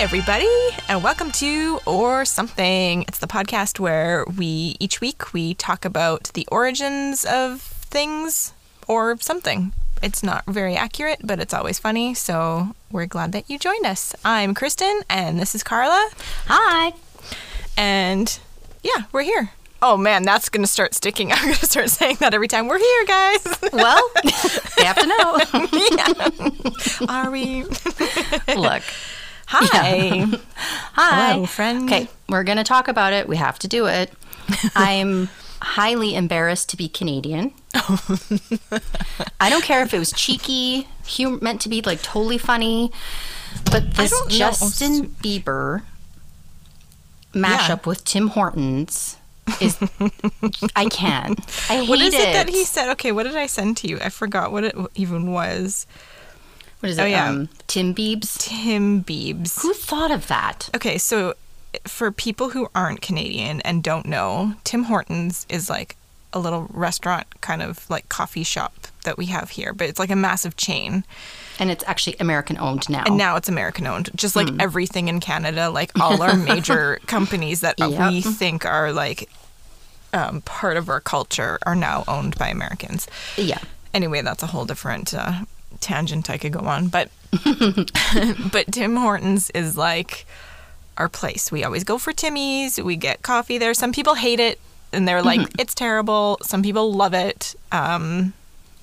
everybody, and welcome to Or Something. It's the podcast where we each week we talk about the origins of things or something. It's not very accurate, but it's always funny, so we're glad that you joined us. I'm Kristen, and this is Carla, Hi. and yeah, we're here. Oh man, that's gonna start sticking. I'm gonna start saying that every time we're here, guys. Well, they have to know. Are we? Look. Hi. Hi. Hello, friend. Okay, we're going to talk about it. We have to do it. I'm highly embarrassed to be Canadian. I don't care if it was cheeky, hum- meant to be like totally funny, but this don't know. Justin Bieber mashup with Tim Hortons is I can't. I hate What is it, it. that he said? Okay, what did I send to you? I forgot what it even was. What is it? Oh, yeah. Um, Tim Biebs. Tim Biebs. Who thought of that? Okay, so for people who aren't Canadian and don't know, Tim Hortons is like a little restaurant, kind of like coffee shop that we have here, but it's like a massive chain. And it's actually American owned now. And now it's American owned, just like everything in Canada, like all our major companies that uh, we think are like um, part of our culture are now owned by Americans. yeah. anyway, that's a whole different uh, tangent I could go on. But but Tim Hortons is like our place. We always go for Timmy's. We get coffee there. Some people hate it and they're like, Mm-hmm. it's terrible. Some people love it. Um,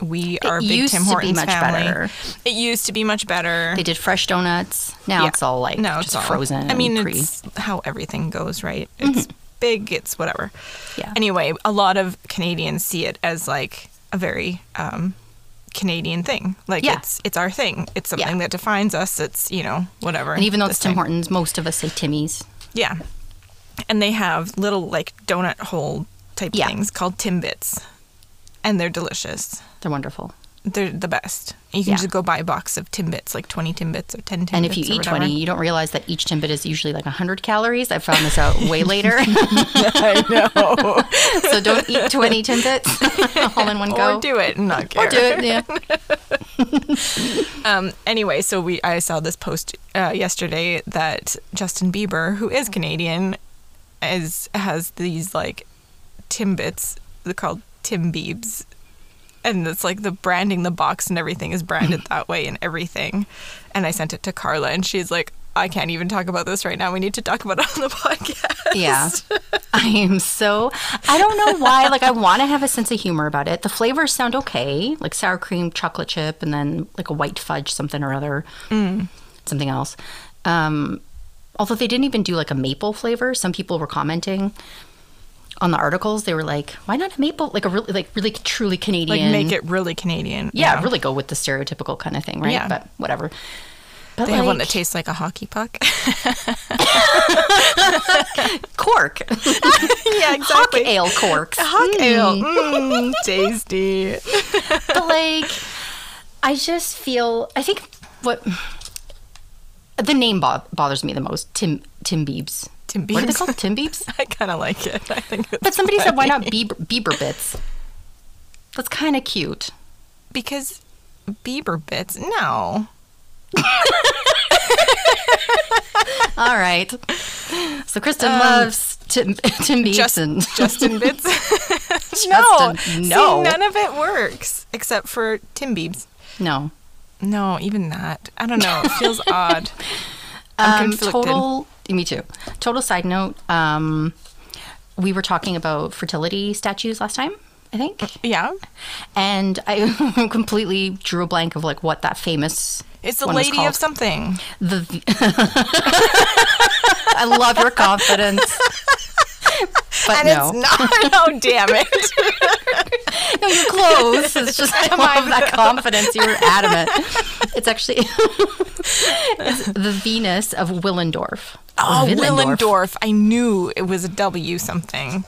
we are a big Tim Hortons much family. better. It used to be much better. They did fresh donuts. Now Yeah. it's all like no, just it's all frozen. I mean, pre. it's how everything goes, right? It's big. It's whatever. Yeah. Anyway, a lot of Canadians see it as like a very um, Canadian thing. Like Yeah. it's it's our thing. It's something Yeah. that defines us. It's you know whatever. and even though it's Tim thing. Hortons, most of us say Timmy's. yeah, and they have little like donut hole type Yeah. things called Timbits, and they're delicious. They're wonderful. They're the best. You can Yeah. just go buy a box of Timbits, like twenty Timbits or ten Timbits. And if you eat whatever. 20, you don't realize that each Timbit is usually like 100 calories. I found this out way later. I know. so don't eat 20 Timbits all in one go. or do it and not care. Or do it, yeah. Um, anyway, so we I saw this post uh, yesterday that Justin Bieber, who is Canadian, is has these like Timbits. They're called Tim Biebs, and it's like the branding, the box, and everything is branded that way and everything. And I sent it to Carla, and she's like, "I can't even talk about this right now. We need to talk about it on the podcast." Yeah. I am so I don't know why. Like I want to have a sense of humor about it. The flavors sound okay, like sour cream, chocolate chip, and then like a white fudge, something or other, something else. Um, although they didn't even do like a maple flavor. Some people were commenting on the articles. They were like, "Why not a maple? Like a really, like really truly Like Canadian? make it really Canadian. yeah, really go with the stereotypical kind of thing, right? Yeah. But whatever." But They have one that tastes like a hockey puck. cork, yeah, hawk ale corks. Hawk ale. Mm, tasty. but like i just feel i think what the name bo- bothers me the most tim tim beebs Tim what are they called tim beebs I kind of like it. I think it's but somebody said why not bieber, bieber bits that's kind of cute Because Bieber bits. No. all right so kristen loves tim tim Um, Just, and Justin bits. Justin, See, no. none of it works except for Tim Biebs. no No, even that. I don't know. It feels odd. I'm um, conflicted. total me too total side note um we were talking about fertility statues last time i think Yeah. and I completely drew a blank of like what that famous. It's the lady of something. The. I love your confidence. But And no, it's not. Oh, damn it. no, you're close. It's just I love that confidence. You were adamant. It's actually it's the Venus of Willendorf. Oh, Willendorf. Willendorf. I knew it was a W something.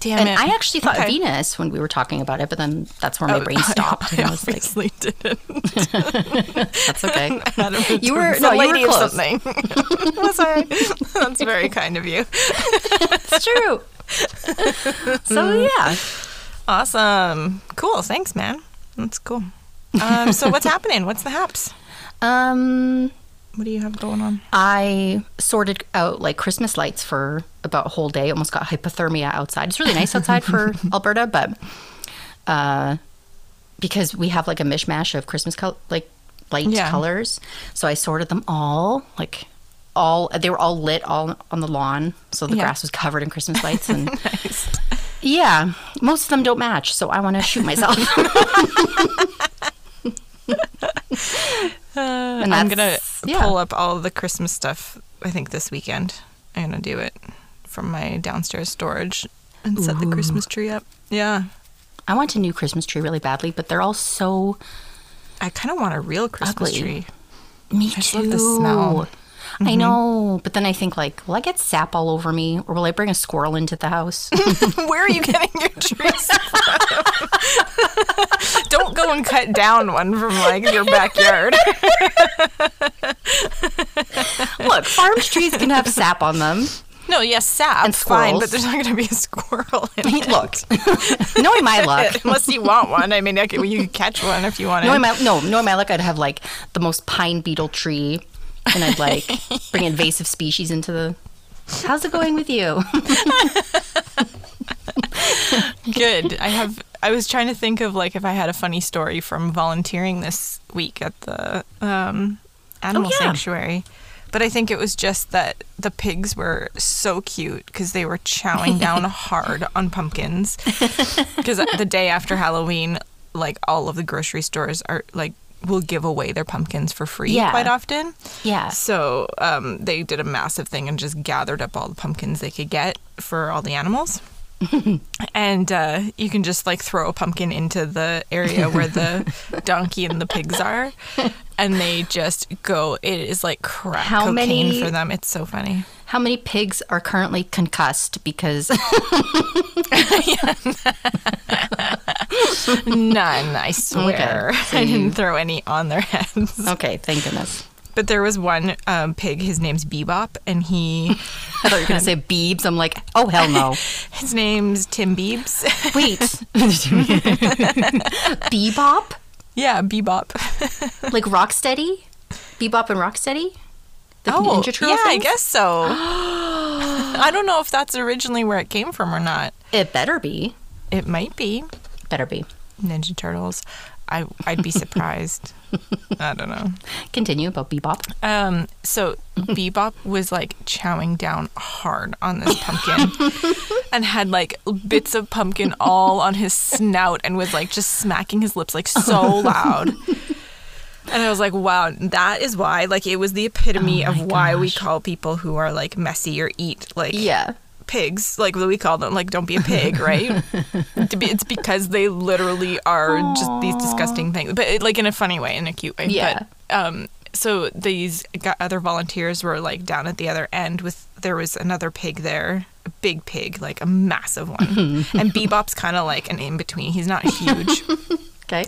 Damn And it. I actually thought Okay. Venus when we were talking about it, but then that's where my Oh, brain stopped. and I I was like, obviously didn't. that's okay. You were- no, a you were close. something. was I? That's very kind of you. It's true. so yeah. Awesome. Cool. Thanks, man. That's cool. Um, so what's happening? What's the haps? Um, What do you have going on? I sorted out like Christmas lights for about a whole day. Almost got hypothermia outside. It's really nice outside for Alberta, but uh, because we have like a mishmash of Christmas col- like light Yeah. colors, so I sorted them all like all. They were all lit all on the lawn, so the Yeah. grass was covered in Christmas lights. And Nice. yeah, most of them don't match, so I want to shoot myself. And I'm gonna yeah. pull up all the Christmas stuff. I think this weekend. I'm gonna do it from my downstairs storage and set the Christmas tree up. Yeah, I want a new Christmas tree really badly, but they're all so I kind of want a real Christmas Ugly. tree. Me I just too. love the smell. I mm-hmm. know, but then I think like, will I get sap all over me, or will I bring a squirrel into the house? Where are you getting your trees from? Don't go and cut down one from like your backyard. Look, farm trees can have sap on them. No, yes, sap, And fine, but there's not going to be a squirrel in it. Look, knowing my luck, Unless you want one. I mean, I could, you could catch one if you want. knowing my no, knowing my luck, I'd have like the most pine beetle tree, and I'd like bring invasive species into the. How's it going with you? Good. I have. I was trying to think of like if I had a funny story from volunteering this week at the um, animal Oh, yeah. sanctuary, but I think it was just that the pigs were so cute because they were chowing down hard on pumpkins. Because the day after Halloween, like all of the grocery stores are like will give away their pumpkins for free Yeah. quite often. Yeah. So um, they did a massive thing and just gathered up all the pumpkins they could get for all the animals. and uh, you can just like throw a pumpkin into the area where the donkey and the pigs are, and they just go. It is like crack How cocaine many- for them. It's so funny. How many pigs are currently concussed because None, I swear. so I didn't throw any on their heads. Okay, thank goodness. But there was one um, pig. His name's Bebop, and he, I thought you were gonna say Beebs. I'm like, oh hell no. his name's Tim Beebs. Wait. Bebop? yeah, Bebop. Like Rocksteady? Bebop and Rocksteady? The Oh, Ninja Turtle yeah, I guess so. I don't know if that's originally where it came from or not. It better be. It might be Better be. Ninja Turtles. I I'd be surprised. I don't know. Continue about Bebop. Um, so Bebop was like chowing down hard on this pumpkin and had like bits of pumpkin all on his snout and was like just smacking his lips like so loud. And I was like, wow, that is why. Like, it was the epitome Oh of why we call people who are like messy or eat like Yeah. Pigs, like what we call them, like don't be a pig, right? It's because they literally are just these disgusting things, but it, like in a funny way, in a cute way. Yeah. But, um, so these other volunteers were like down at the other end with there was another pig there, a big pig, like a massive one, and Bebop's kind of like an in between. He's not huge. Okay.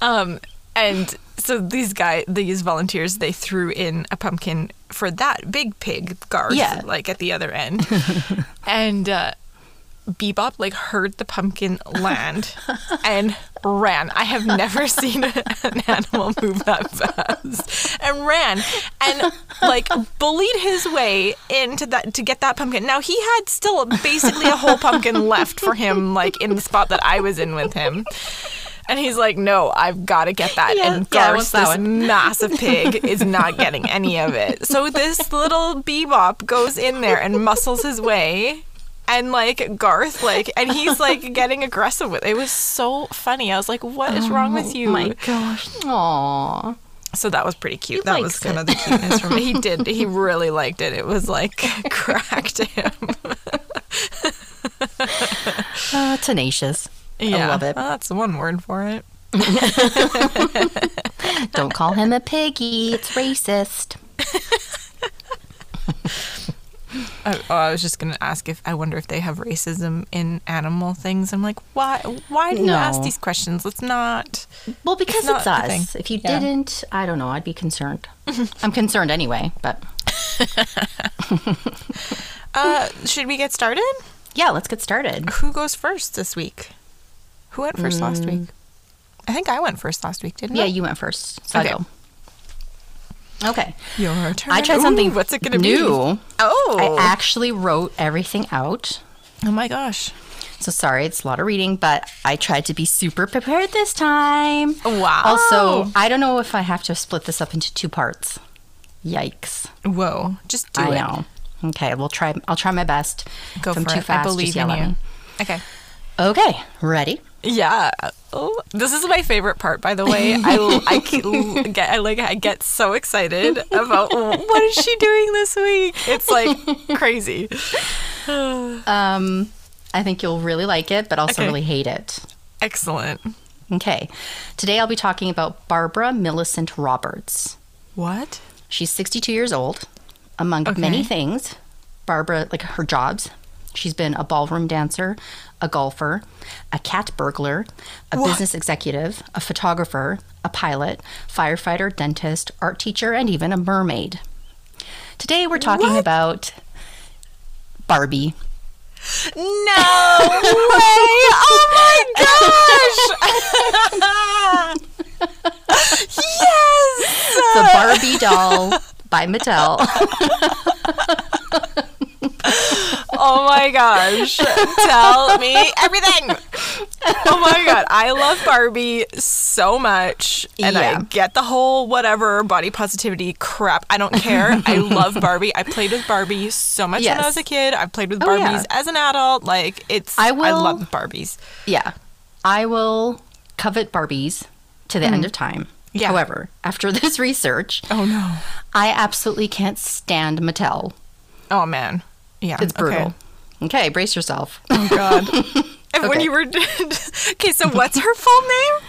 Um, and so these guy, these volunteers, they threw in a pumpkin for that big pig, Garth, Yeah. like at the other end. and uh, Bebop like heard the pumpkin land and ran. I have never seen an animal move that fast. And ran and like bullied his way into that to get that pumpkin. Now he had still basically a whole pumpkin left for him, like in the spot that I was in with him. And he's like, "No, I've got to get that." Yeah, and Garth, that this massive pig, is not getting any of it. So this little bebop goes in there and muscles his way, and like Garth, like, and he's like getting aggressive with. It It was so funny. I was like, "What is wrong with you?" Oh my gosh. Aww. So that was pretty cute. He that was kind it. of the cuteness from it. He did. He really liked it. It was like cracked him. Uh, tenacious. Yeah, I love it. Well, that's one word for it. Don't call him a piggy. It's racist. I, oh, I was just gonna ask if I wonder if they have racism in animal things. I'm like, why? Why do you No. ask these questions? Let's not. Well, because not it's, us. If you Yeah. didn't, I don't know. I'd be concerned. I'm concerned anyway, but Uh, should we get started? yeah, let's get started. Who goes first this week? Who went first last week? I think I went first last week, didn't Mm. Yeah, I? you went first. So Okay. I go. Okay. Your turn. I tried Ooh, something What's it gonna be? new. Oh. I actually wrote everything out. oh my gosh. So sorry, it's a lot of reading, but I tried to be super prepared this time. Wow. Also, I don't know if I have to split this up into two parts. Yikes. Whoa. Just do I it. know. Okay, we'll try I'll try my best. Go if I'm for too it. fast, I believe in you. Okay. Okay, ready? Yeah. Oh, this is my favorite part, by the way. I, I c- get I like I get so excited about what is she doing this week. It's like crazy. Um I think you'll really like it, but also Okay. really hate it. Excellent. Okay. Today I'll be talking about Barbara Millicent Roberts. What? She's 62 years old. Among Okay. many things, Barbara, like her jobs, she's been a ballroom dancer, a golfer, a cat burglar, a What? business executive, a photographer, a pilot, firefighter, dentist, art teacher, and even a mermaid. Today we're talking What? about Barbie. No way! Oh my gosh! yes! The Barbie doll by Mattel. Oh my gosh. Tell me everything. Oh my god. I love Barbie so much. And Yeah. I get the whole whatever body positivity crap. I don't care. I love Barbie. I played with Barbie so much when I was a kid. I've played with Oh, Barbies yeah. as an adult. Like it's I I will- love Barbies. Yeah. I will covet Barbies to the end mm. of time. Yeah. However, after this research, Oh no. I absolutely can't stand Mattel. Oh man. Yeah. It's brutal. Okay, brace yourself. Oh god. And when you were okay, so what's her full name?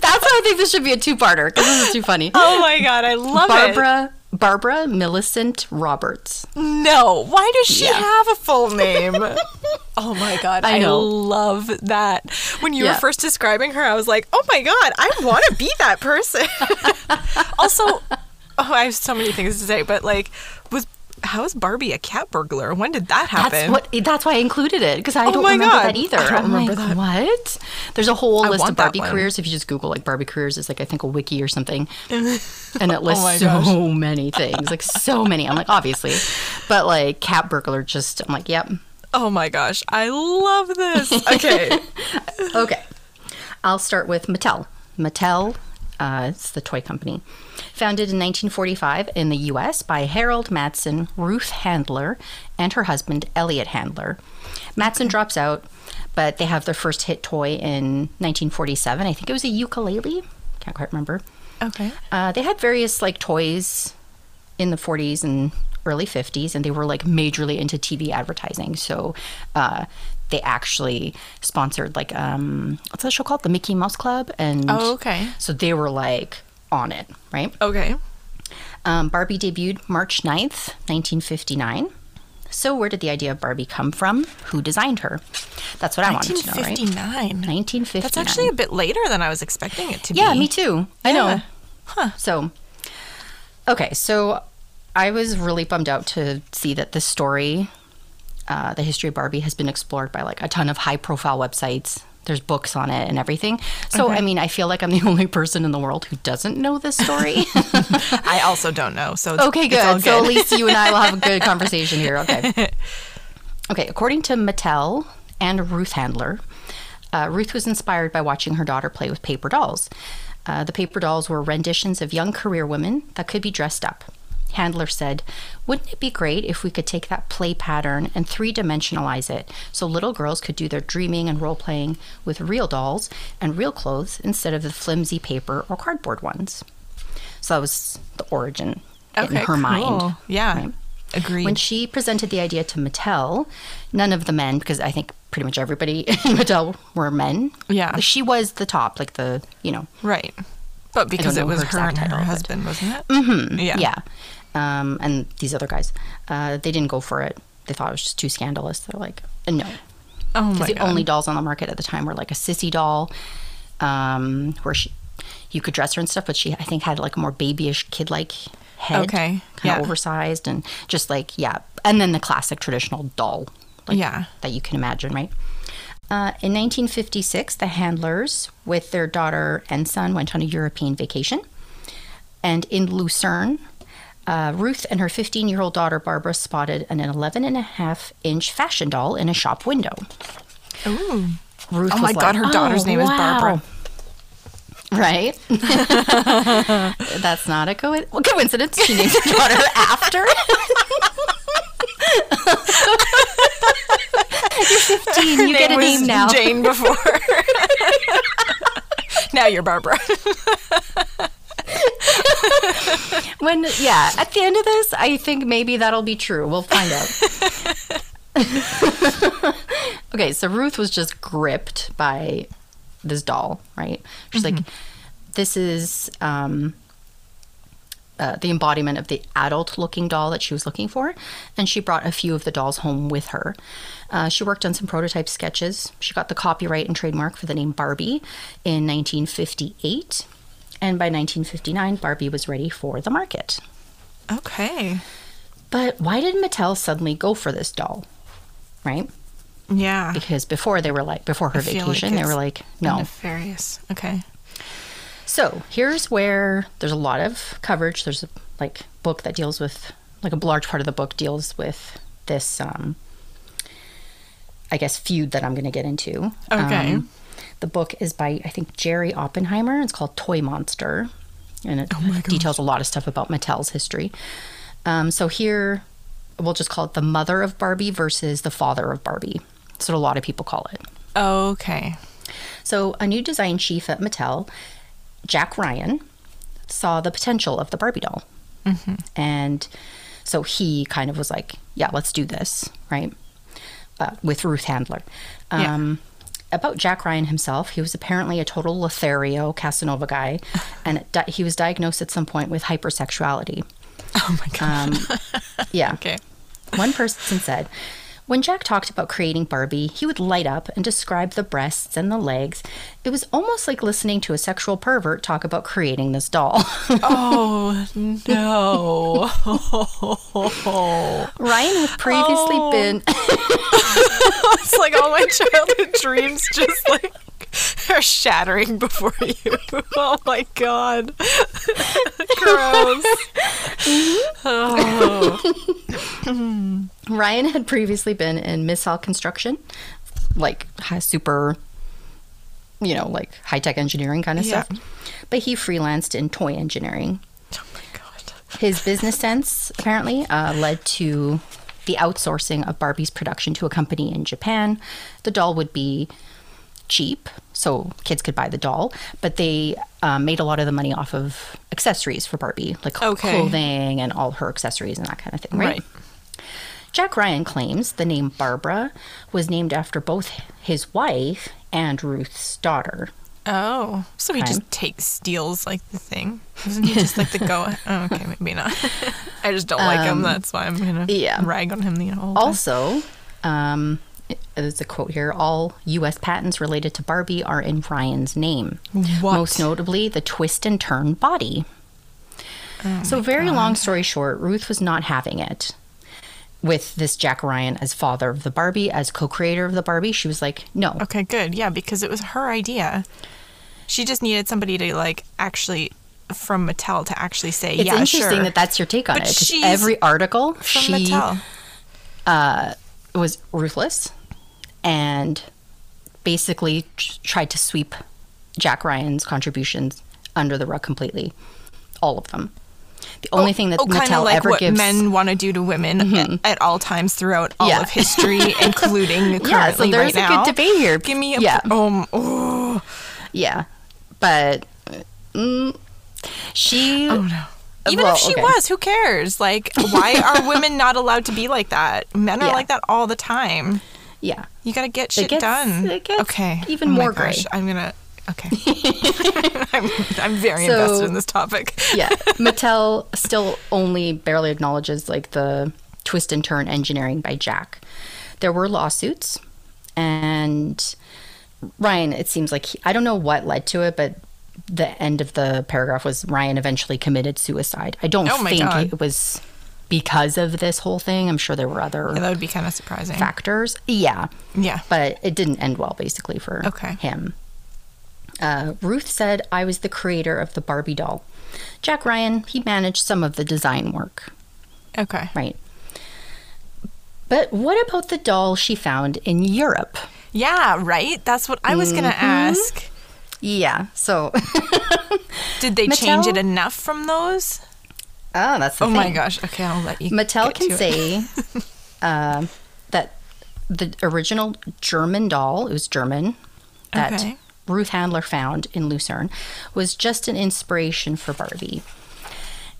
That's why I think this should be a two-parter because this is too funny. Oh my god, I love it. Barbara Barbara Millicent Roberts. No. Why does she Yeah. have a full name? oh my god. I I, love that. When you Yeah. were first describing her, I was like, "Oh my god, I want to be that person." also, oh, I have so many things to say, but like was how is Barbie a cat burglar? When did that happen? That's what. That's why I included it because I Oh don't remember God. that either. I don't I'm remember like, that. What? There's a whole I list of Barbie careers. If you just Google like Barbie careers, it's like I think a wiki or something, and it lists Oh so gosh. many things, like so many. I'm like, obviously, but like cat burglar, just I'm like, yep, Oh my gosh, I love this. Okay. Okay. I'll start with Mattel. Mattel, uh, it's the toy company. Founded in 1945 in the US by Harold Matson, Ruth Handler, and her husband, Elliot Handler. Matson drops out, but they have their first hit toy in 1947. I think it was a ukulele. Can't quite remember. okay. Uh, they had various like toys in the 40s and early 50s, and they were like majorly into TV advertising. So uh, they actually sponsored like um, what's that show called? The Mickey Mouse Club, and Oh, okay. so they were like on it, right? Okay. Um, Barbie debuted March 9th, 1959. So where did the idea of Barbie come from? Who designed her? That's what I wanted to know, right? 1959. 1959. That's actually a bit later than I was expecting it to Yeah, be. Yeah, me too. I know. Huh. So, okay, so I was really bummed out to see that this story, uh, the history of Barbie, has been explored by like a ton of high profile websites. There's books on it and everything. So, I mean, I feel like I'm the only person in the world who doesn't know this story. I also don't know. So it's, okay, all good. So, at least you and I will have a good conversation here. Okay. Okay, according to Mattel and Ruth Handler, uh, Ruth was inspired by watching her daughter play with paper dolls. Uh, the paper dolls were renditions of young career women that could be dressed up. Handler said, Wouldn't it be great if we could take that play pattern and three dimensionalize it so little girls could do their dreaming and role playing with real dolls and real clothes instead of the flimsy paper or cardboard ones? So that was the origin okay, in her mind. Yeah. right? Agreed. When she presented the idea to Mattel, none of the men, because I think pretty much everybody in Mattel were men. Yeah. She was the top, like the, you know, right. But because it was her her and her husband, wasn't it? Mm-hmm. Yeah. yeah. Um, and these other guys, uh, they didn't go for it. They thought it was just too scandalous. They're like, uh, no. Oh my Because the god. only dolls on the market at the time were like a sissy doll, um, where she, you could dress her and stuff, but she, I think, had like a more babyish, kid like head. Okay, Kind of yeah. oversized and just like, yeah. And then the classic traditional doll. Like, Yeah. that you can imagine, right? Uh, in 1956, the handlers, with their daughter and son, went on a European vacation. And in Lucerne, uh, Ruth and her 15 year old daughter Barbara spotted an 11 and a half inch fashion doll in a shop window. Ooh. Ruth Oh my God, her daughter's "Oh, name is Barbara." Right? That's not a co- coincidence. She named her daughter after. You're 15. You get a name now. Jane before. now you're Barbara. When yeah, at the end of this, I think maybe that'll be true. We'll find out. okay, so Ruth was just gripped by this doll, right? She's like, this is um, uh, the embodiment of the adult-looking doll that she was looking for, and she brought a few of the dolls home with her. Uh, she worked on some prototype sketches. She got the copyright and trademark for the name Barbie in 1958. And by 1959, Barbie was ready for the market. Okay. But why did Mattel suddenly go for this doll? Right? Yeah. Because before they were like, before her I feel like vacation, they were like, no. Nefarious. Okay. So here's where there's a lot of coverage. There's a like book that deals with, like a large part of the book deals with this, um, I guess, feud that I'm going to get into. Okay. Um, the book is by, I think, Jerry Oppenheimer. It's called Toy Monster. And it gosh. details a lot of stuff about Mattel's history. Um, so here, we'll just call it the mother of Barbie versus the father of Barbie. That's what a lot of people call it. Okay. So, a new design chief at Mattel, Jack Ryan, saw the potential of the Barbie doll. And so he kind of was like, yeah, let's do this, right? Uh, with Ruth Handler. Yeah. About Jack Ryan himself, he was apparently a total Lothario Casanova guy, and di- he was diagnosed at some point with hypersexuality. Oh my god. Um, yeah. okay. One person said, when Jack talked about creating Barbie, he would light up and describe the breasts and the legs. It was almost like listening to a sexual pervert talk about creating this doll. Oh no. Ryan had previously Oh. been it's like all my childhood dreams just like are shattering before you. Oh my god. Gross. Oh. Ryan had previously been in missile construction, like high, super, you know, like high tech engineering kind of Yeah. stuff. But he freelanced in toy engineering. Oh my god. His business sense apparently uh, led to the outsourcing of Barbie's production to a company in Japan. The doll would be cheap, so kids could buy the doll, but they um, made a lot of the money off of accessories for Barbie, like Okay. clothing and all her accessories and that kind of thing, right? Right. Jack Ryan claims the name Barbara was named after both his wife and Ruth's daughter. Oh, so he Okay. just takes steals like the thing? Isn't he just like the go? Oh, okay, maybe not. I just don't like him. That's why I'm gonna Um, yeah. rag on him the whole time. Also, um, there's a quote here all U.S. patents related to Barbie are in Ryan's name. What? Most notably, the twist and turn body. Oh so, very long story short, Ruth was not having it with this Jack Ryan as father of the Barbie, as co creator of the Barbie. She was like, no. Okay, good. Yeah, because it was her idea. She just needed somebody to like actually from Mattel to actually say, It's yeah, interesting sure. that that's your take on But it. every article, from she Mattel. Uh, was ruthless and basically tried to sweep Jack Ryan's contributions under the rug completely. All of them. The only thing that Oh, Mattel like ever what gives. men want to do to women at, at all times throughout all Yeah. of history, including currently yeah, so there's right a now. good debate here. Give me a yeah, um. Oh, yeah, but mm, she. oh no. Even Well, if she okay. was, who cares? Like, why are women not allowed to be like that? Men are Yeah. like that all the time. Yeah, You gotta get shit gets- done. it gets okay. even Oh more gosh, gray. I'm gonna. Okay. I'm, I'm very So- invested in this topic. yeah. Mattel still only barely acknowledges like the twist and turn engineering by Jack. There were lawsuits, and Ryan. It seems like he, I don't know what led to it, but the end of the paragraph was Ryan eventually committed suicide. I don't Oh think God. it was because of this whole thing. I'm sure there were other Yeah, that would be kind of surprising. factors. Yeah, Yeah. but it didn't end well basically for Okay. him. Uh, Ruth said, I was the creator of the Barbie doll. Jack Ryan, he managed some of the design work, Okay. right? But what about the doll she found in Europe? Yeah, right? That's what I was going to Mm-hmm. ask. Yeah, so. Did they change it enough from those? oh, that's the Oh thing. my gosh. Okay, I'll let you. Mattel can say uh, that the original German doll, it was German, that Okay. Ruth Handler found in Lucerne, was just an inspiration for Barbie.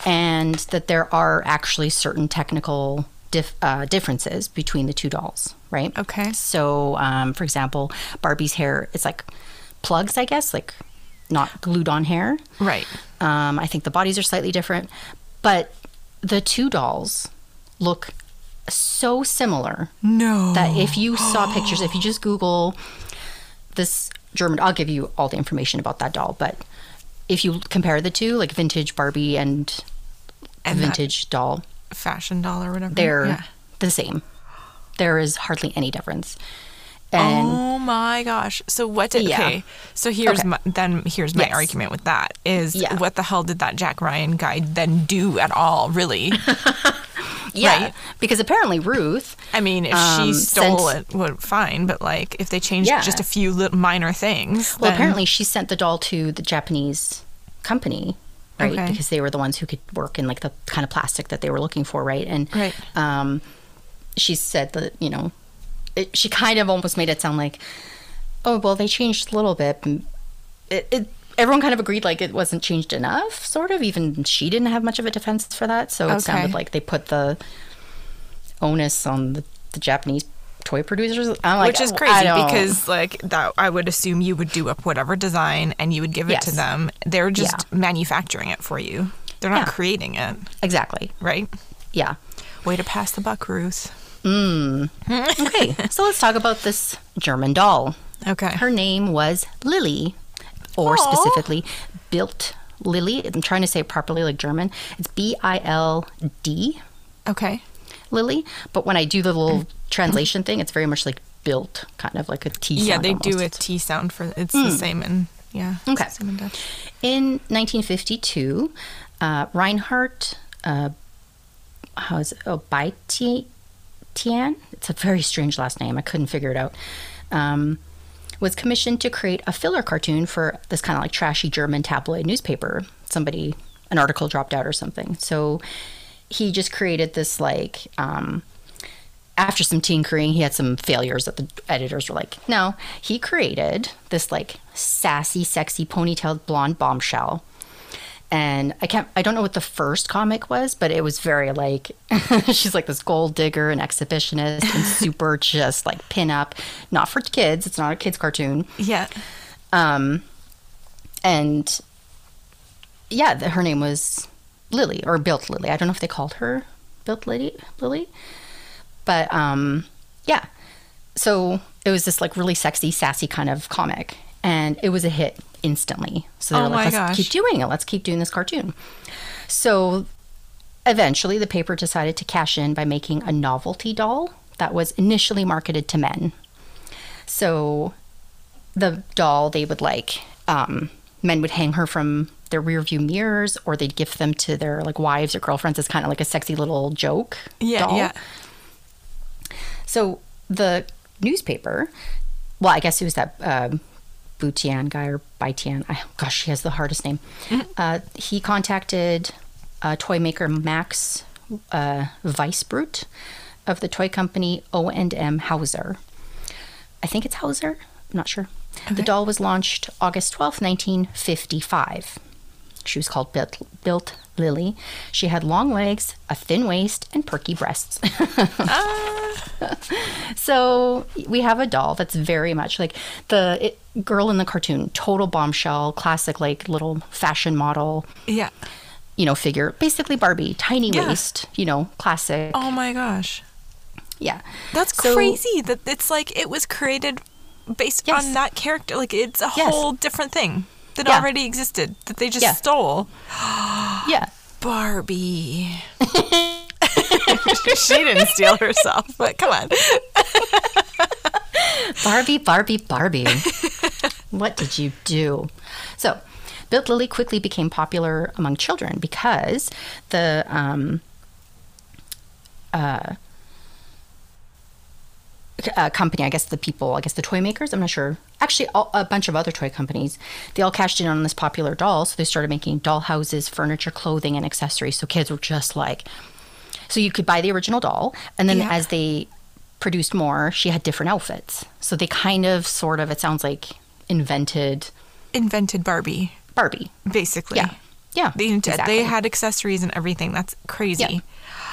And that there are actually certain technical dif- uh, differences between the two dolls, right? Okay. So, um, for example, Barbie's hair is like plugs, I guess, like not glued on hair. Right. Um, I think the bodies are slightly different, but the two dolls look so similar No. that if you saw pictures, if you just Google this German, I'll give you all the information about that doll. But if you compare the two, like vintage Barbie and And vintage doll, fashion doll or whatever. they're Yeah. the same. There is hardly any difference. And oh my gosh. So what did Yeah. okay. So here's Okay. my then here's my Yes. argument with that is Yeah. what the hell did that Jack Ryan guy then do at all, really? yeah, right. because apparently Ruth, I mean, if Um, she stole sent- it, well, fine, but like if they changed Yeah. just a few little minor things, Well, then- apparently she sent the doll to the Japanese company, right? Okay. Because they were the ones who could work in like the kind of plastic that they were looking for, right? And Right. um, she said that you know, it, she kind of almost made it sound like, oh well, they changed a little bit. It, it everyone kind of agreed like it wasn't changed enough, sort of. Even she didn't have much of a defense for that, so it Okay. sounded like they put the onus on the, the Japanese toy producers. I'm like, which is crazy because like that I would assume you would do up whatever design and you would give it to them. They're just Yeah. manufacturing it for you. They're not Yeah. creating it, exactly, right? yeah. Way to pass the buck, Ruth. Okay, so let's talk about this German doll. Okay. Her name was Lily, or Aw. specifically built Lily. I'm trying to say it properly, like German. It's B I L D Okay. Lily. But when I do the little translation thing, it's very much like built, kind of like a T. Yeah, they do a T sound for it's the same in yeah. Okay. same in Dutch. In 1952, uh, Reinhardt, uh, how's it? Oh, Baitian? It's a very strange last name. I couldn't figure it out. Um, was commissioned to create a filler cartoon for this kind of like trashy German tabloid newspaper. Somebody, an article dropped out or something. So he just created this like. Um, after some tinkering, he had some failures that the editors were like, no. He created this like sassy, sexy, ponytailed blonde bombshell. And I can't, I don't know what the first comic was, but it was very like, she's like this gold digger and exhibitionist and super just like pin up. Not for kids, it's not a kid's cartoon. Yeah. Um, and yeah, the, her name was Lily or Built Lily. I don't know if they called her Built Lily, Lily, but um, yeah. So it was this like really sexy, sassy kind of comic, and it was a hit instantly. So they Oh like, "Let's gosh. keep doing it. Let's keep doing this cartoon." So eventually, the paper decided to cash in by making a novelty doll that was initially marketed to men. So the doll they would like um, men would hang her from their rear view mirrors or they'd gift them to their like wives or girlfriends as kind of like a sexy little joke Yeah, doll. yeah. so the newspaper well i guess it was that uh, Boutian guy or Baitian. I, gosh, he has the hardest name. Uh, he contacted uh, toy maker Max uh, Weissbrodt of the toy company O&M Hausser. I think it's Hausser. I'm not sure. The doll was launched August 12th, 1955. She was called Built, Built Lily. She had long legs, a thin waist, and perky breasts. so we have a doll that's very much like the it, girl in the cartoon, total bombshell, classic like little fashion model, Yeah. you know, figure. Basically Barbie, tiny Yeah. waist, you know, classic. Oh my gosh. Yeah. That's So- crazy that it's like it was created based Yes. on that character. Like it's a Yes. whole different thing that Yeah. already existed that they just Yeah. stole. Yeah. Barbie. she didn't steal herself, but come on. Barbie, Barbie, Barbie. What did you do? So, Built Lily quickly became popular among children because the um, uh, Uh, company, I guess the people, I guess the toy makers, I'm not sure. Actually, all, a bunch of other toy companies, they all cashed in on this popular doll. So they started making doll houses, furniture, clothing, and accessories. So kids were just like, so you could buy the original doll, and then Yeah. as they produced more, she had different outfits. So they kind of, sort of, it sounds like invented Invented Barbie, Barbie. basically. Yeah. Yeah. They, exactly. they had accessories and everything. That's crazy. Yeah.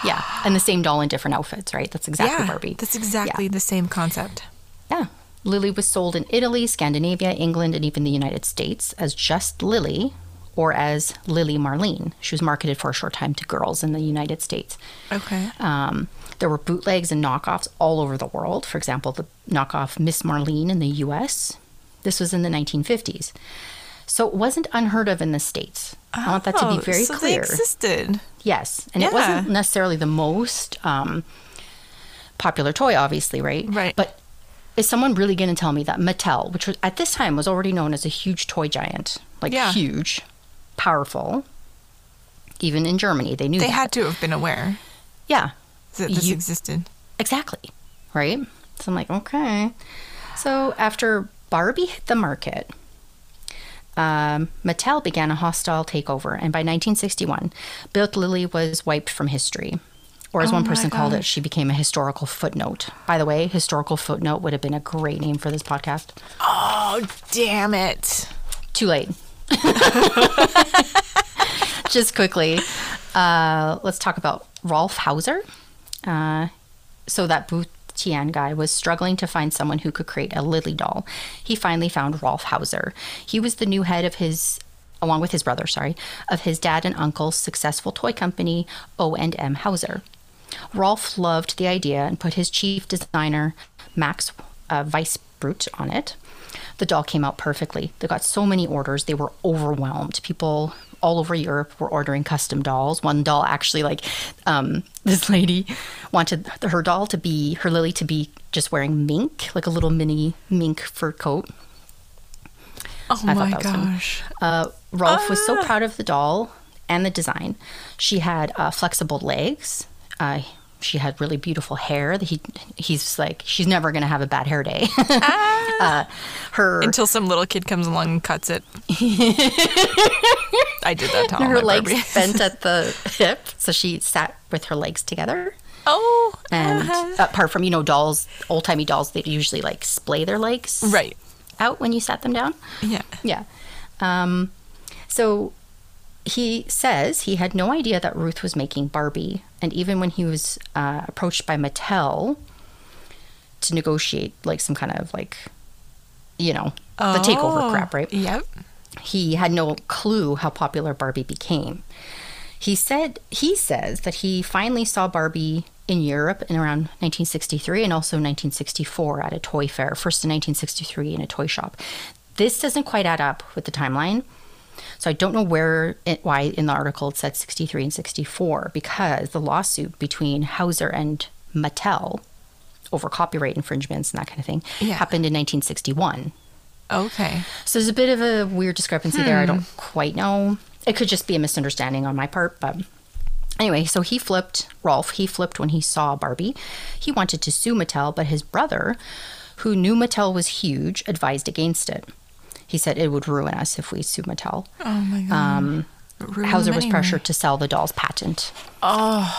Yeah. And the same doll in different outfits, right? That's exactly Yeah, Barbie. That's exactly the same concept. Yeah. Lily was sold in Italy, Scandinavia, England, and even the United States as just Lily or as Lily Marlene. She was marketed for a short time to girls in the United States. Okay. Um, there were bootlegs and knockoffs all over the world. For example, the knockoff Miss Marlene in the US. This was in the 1950s. So it wasn't unheard of in the States. I want that to Oh, be very so clear. They existed. Yes, and it wasn't necessarily the most um, popular toy, obviously, right? Right. But is someone really going to tell me that Mattel, which was, at this time was already known as a huge toy giant, like Yeah. huge, powerful, even in Germany, they knew They that. had to have been aware yeah, that this You- existed. exactly, right? So I'm like, okay. So after Barbie hit the market, um, Mattel began a hostile takeover, and by 1961, Built Lily was wiped from history. Or as Oh one person called it, she became a historical footnote. By the way, historical footnote would have been a great name for this podcast. Oh, damn it. Too late. Just quickly, uh, let's talk about Rolf Hausser. Uh, so that Booth Tian guy was struggling to find someone who could create a Lily doll. He finally found Rolf Hausser. He was the new head of his, along with his brother, sorry, of his dad and uncle's successful toy company, O and M Hausser. Rolf loved the idea and put his chief designer, Max uh, on it. The doll came out perfectly. They got so many orders, they were overwhelmed. People all over Europe were ordering custom dolls. One doll actually, like, um, this lady wanted her doll to be, her Lily to be just wearing mink, like a little mini mink fur coat. Oh thought my that was funny. gosh. Uh, Rolf was so proud of the doll and the design. She had uh, flexible legs. Uh, she had really beautiful hair. He, he's like, she's never going to have a bad hair day. uh, her Until some little kid comes along and cuts it. I did that to all her legs Barbies. bent at the hip, so she sat with her legs together. Oh. And uh-huh. apart from you know dolls, old timey dolls, they usually like splay their legs Right. out when you sat them down. Yeah. Yeah. Um, so he says he had no idea that Ruth was making Barbie. And even when he was uh, approached by Mattel to negotiate like some kind of like, you know, the takeover Oh, crap, right? Yep. He had no clue how popular Barbie became. He said he says that he finally saw Barbie in Europe in around 1963 and also 1964 at a toy fair. First in 1963 in a toy shop. This doesn't quite add up with the timeline. So I don't know where it, why in the article it said 63 and 64 because the lawsuit between Hausser and Mattel over copyright infringements and that kind of thing Yeah. happened in 1961. Okay. So there's a bit of a weird discrepancy there. I hmm. don't quite know. It could just be a misunderstanding on my part, but anyway, so he flipped, Rolf, he flipped when he saw Barbie. He wanted to sue Mattel, but his brother, who knew Mattel was huge, advised against it. He said it would ruin us if we sued Mattel. Oh my god. Um, Hausser was anyway. pressured to sell the doll's patent. Oh.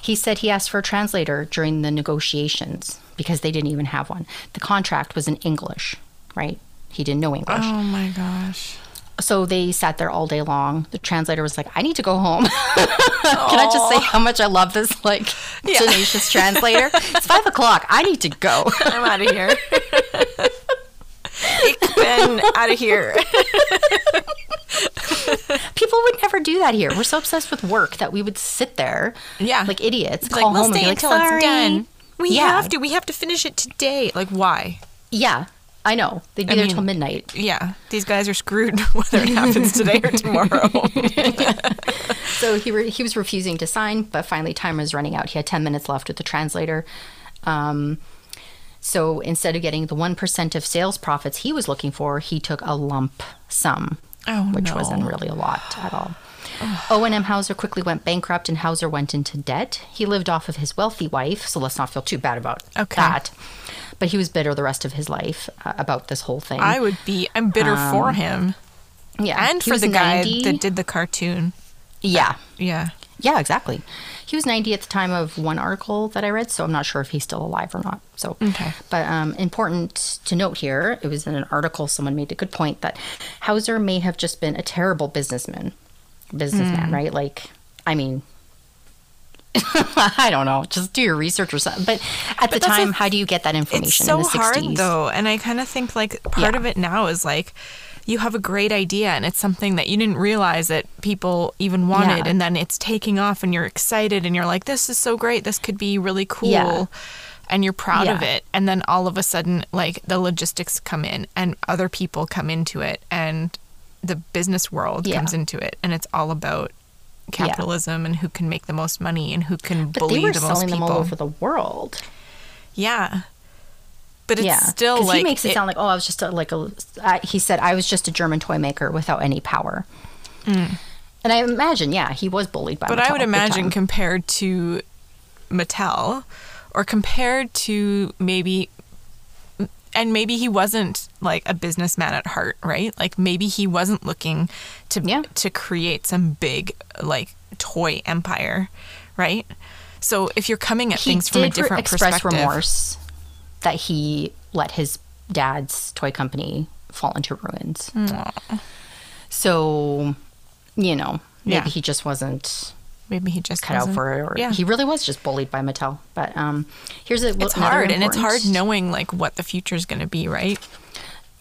He said he asked for a translator during the negotiations because they didn't even have one. The contract was in English, right? He didn't know English. Oh my gosh. So they sat there all day long. The translator was like, I need to go home. Can I just say how much I love this, like, Yeah. tenacious translator? It's five o'clock. I need to go. I'm out of here. Ich bin out of here. People would never do that here. We're so obsessed with work that we would sit there, Yeah. like idiots, Like, call we'll home and stay be like, until Sorry. it's done. We Yeah. have to. We have to finish it today. Like, why? Yeah, I know. They'd be I there mean- till midnight. Yeah, these guys are screwed whether it happens today or tomorrow. So he re- he was refusing to sign, but finally time was running out. He had ten minutes left with the translator, um, So instead of getting the 1% of sales profits he was looking for, he took a lump sum, Oh, which no. wasn't really a lot at all. O&M Hausser quickly went bankrupt and Hausser went into debt. He lived off of his wealthy wife, so let's not feel too bad about Okay. that. But he was bitter the rest of his life uh, about this whole thing. I would be. I'm bitter for him yeah, and for the guy that did the cartoon. Yeah, Yeah. Yeah, exactly. He was 90 at the time of one article that I read, so I'm not sure if he's still alive or not. So, Okay. but um, important to note here, it was in an article. Someone made a good point that Hausser may have just been a terrible businessman, businessman, Hmm. right? Like, I mean. I don't know. Just do your research or something. But at the time, a- how do you get that information It's so in the 60s? hard though, and I kind of think like part Yeah. of it now is like you have a great idea and it's something that you didn't realize that people even wanted Yeah. and then it's taking off and you're excited and you're like this is so great this could be really cool Yeah. and you're proud of it and then all of a sudden like the logistics come in and other people come into it and the business world Yeah. comes into it and it's all about capitalism and who can make the most money and who can But bully the most selling them people all over the world. yeah but it's yeah, still like he makes it, it- sound like oh, I was just a, like a. I, he said I was just a German toy maker without any power. And I imagine, yeah, he was bullied by. Mm. But Mattel I would imagine compared to Mattel or compared to maybe and maybe he wasn't like a businessman at heart, right? Like maybe he wasn't looking to Yeah. to create some big like toy empire, right? So if you're coming at he things from a different express perspective, remorse that he let his dad's toy company fall into ruins. So, you know, maybe Yeah. he just wasn't maybe he just cut out for it, or yeah. he really was just bullied by Mattel. But um, here's a it's hard and it's hard knowing like what the future is going to be, right?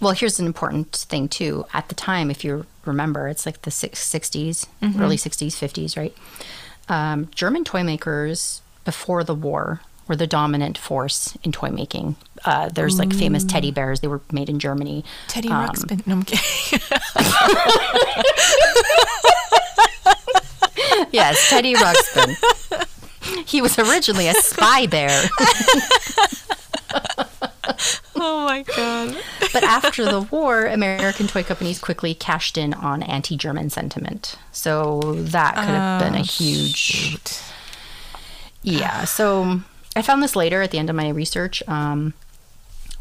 Well, here's an important thing too. At the time, if you remember, it's like the 60s, Mm-hmm. early 60s, 50s, right? Um, German toy makers before the war were the dominant force in toy making. Uh, there's like famous teddy bears. They were made in Germany. Teddy Um, Ruxpin. No, I'm kidding. yes, Teddy Ruxpin. he was originally a spy bear, oh my god. but after the war, American toy companies quickly cashed in on anti-German sentiment. So that could have been a huge Shoot. Yeah. So I found this later at the end of my research. Um,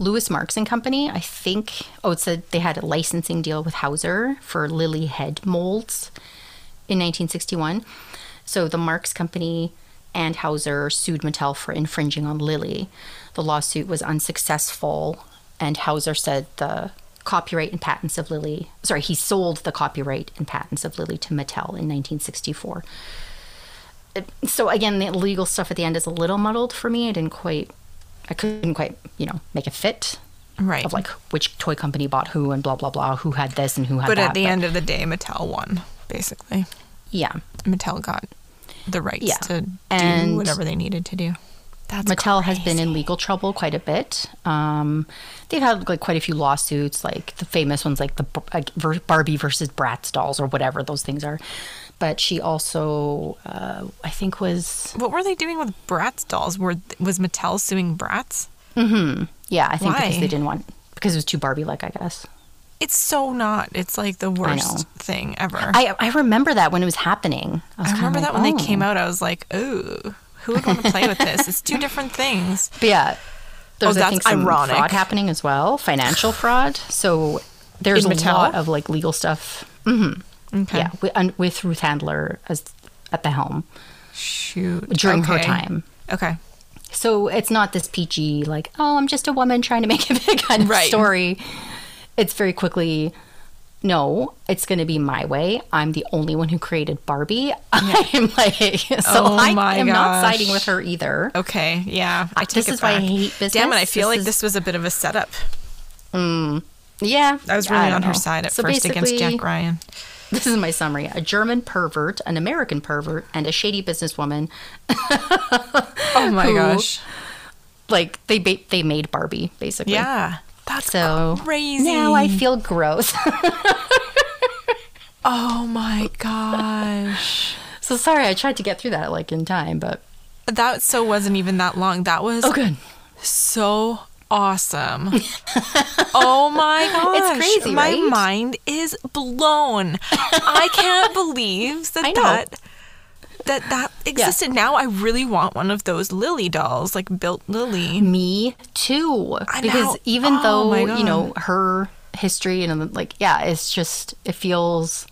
Louis Marx and Company, I think. Oh, it said they had a licensing deal with Hausser for Lilli head molds in 1961. So the Marks Company and Hausser sued Mattel for infringing on Lilli. The lawsuit was unsuccessful, and Hausser said the copyright and patents of Lilli. Sorry, he sold the copyright and patents of Lilli to Mattel in 1964 so again the legal stuff at the end is a little muddled for me i didn't quite i couldn't quite you know make it fit Right. of like which toy company bought who and blah blah blah who had this and who had that. but that at the end of the day, Mattel won, basically. yeah Mattel got the rights Yeah. to do whatever they needed to do. That's mattel has been in legal trouble quite a bit um, they've had like quite a few lawsuits like the famous ones like the like, barbie versus bratz dolls or whatever those things are but she also uh, i think was What were they doing with Bratz dolls? Were was Mattel suing Bratz? yeah i think because they didn't want because it was too barbie like i guess It's so not. It's like the worst thing ever. I, I remember that when it was happening. I, I remember like, that when oh. they came out, I was like, "Ooh, who would want to play with this? It's two different things." But yeah, there's Oh, I think that's some ironic. fraud happening as well, financial fraud. So there's In a Mattel? lot of like legal stuff. hmm Okay. Yeah, with, with Ruth Handler as at the helm Shoot. during her time. Okay. So it's not this PG like, oh, I'm just a woman trying to make a big kind of Right. story. It's very quickly. No, it's going to be my way. I'm the only one who created Barbie. I'm like, so Oh I am not siding with her either. Okay. Yeah. I uh, take this it is why I back. hate business. Damn it! I feel This like is- this was a bit of a setup. Mm, yeah. I was really don't on her side at So first against Jack Ryan. This is my summary. A German pervert, an American pervert, and a shady businesswoman. Oh my Who- gosh. Like they ba- they made Barbie basically. Yeah. That's So crazy. now I feel gross. Oh my gosh. so sorry, I tried to get through that like in time, but that so wasn't even that long. That was oh good. so awesome. oh my gosh. It's crazy, My right? mind is blown. I can't believe that I know. that that that existed. Now I really want one of those Lilli dolls, like Bild Lilli. Me too. I because know. even Oh though, you know, her history and like, yeah, it's just, it feels,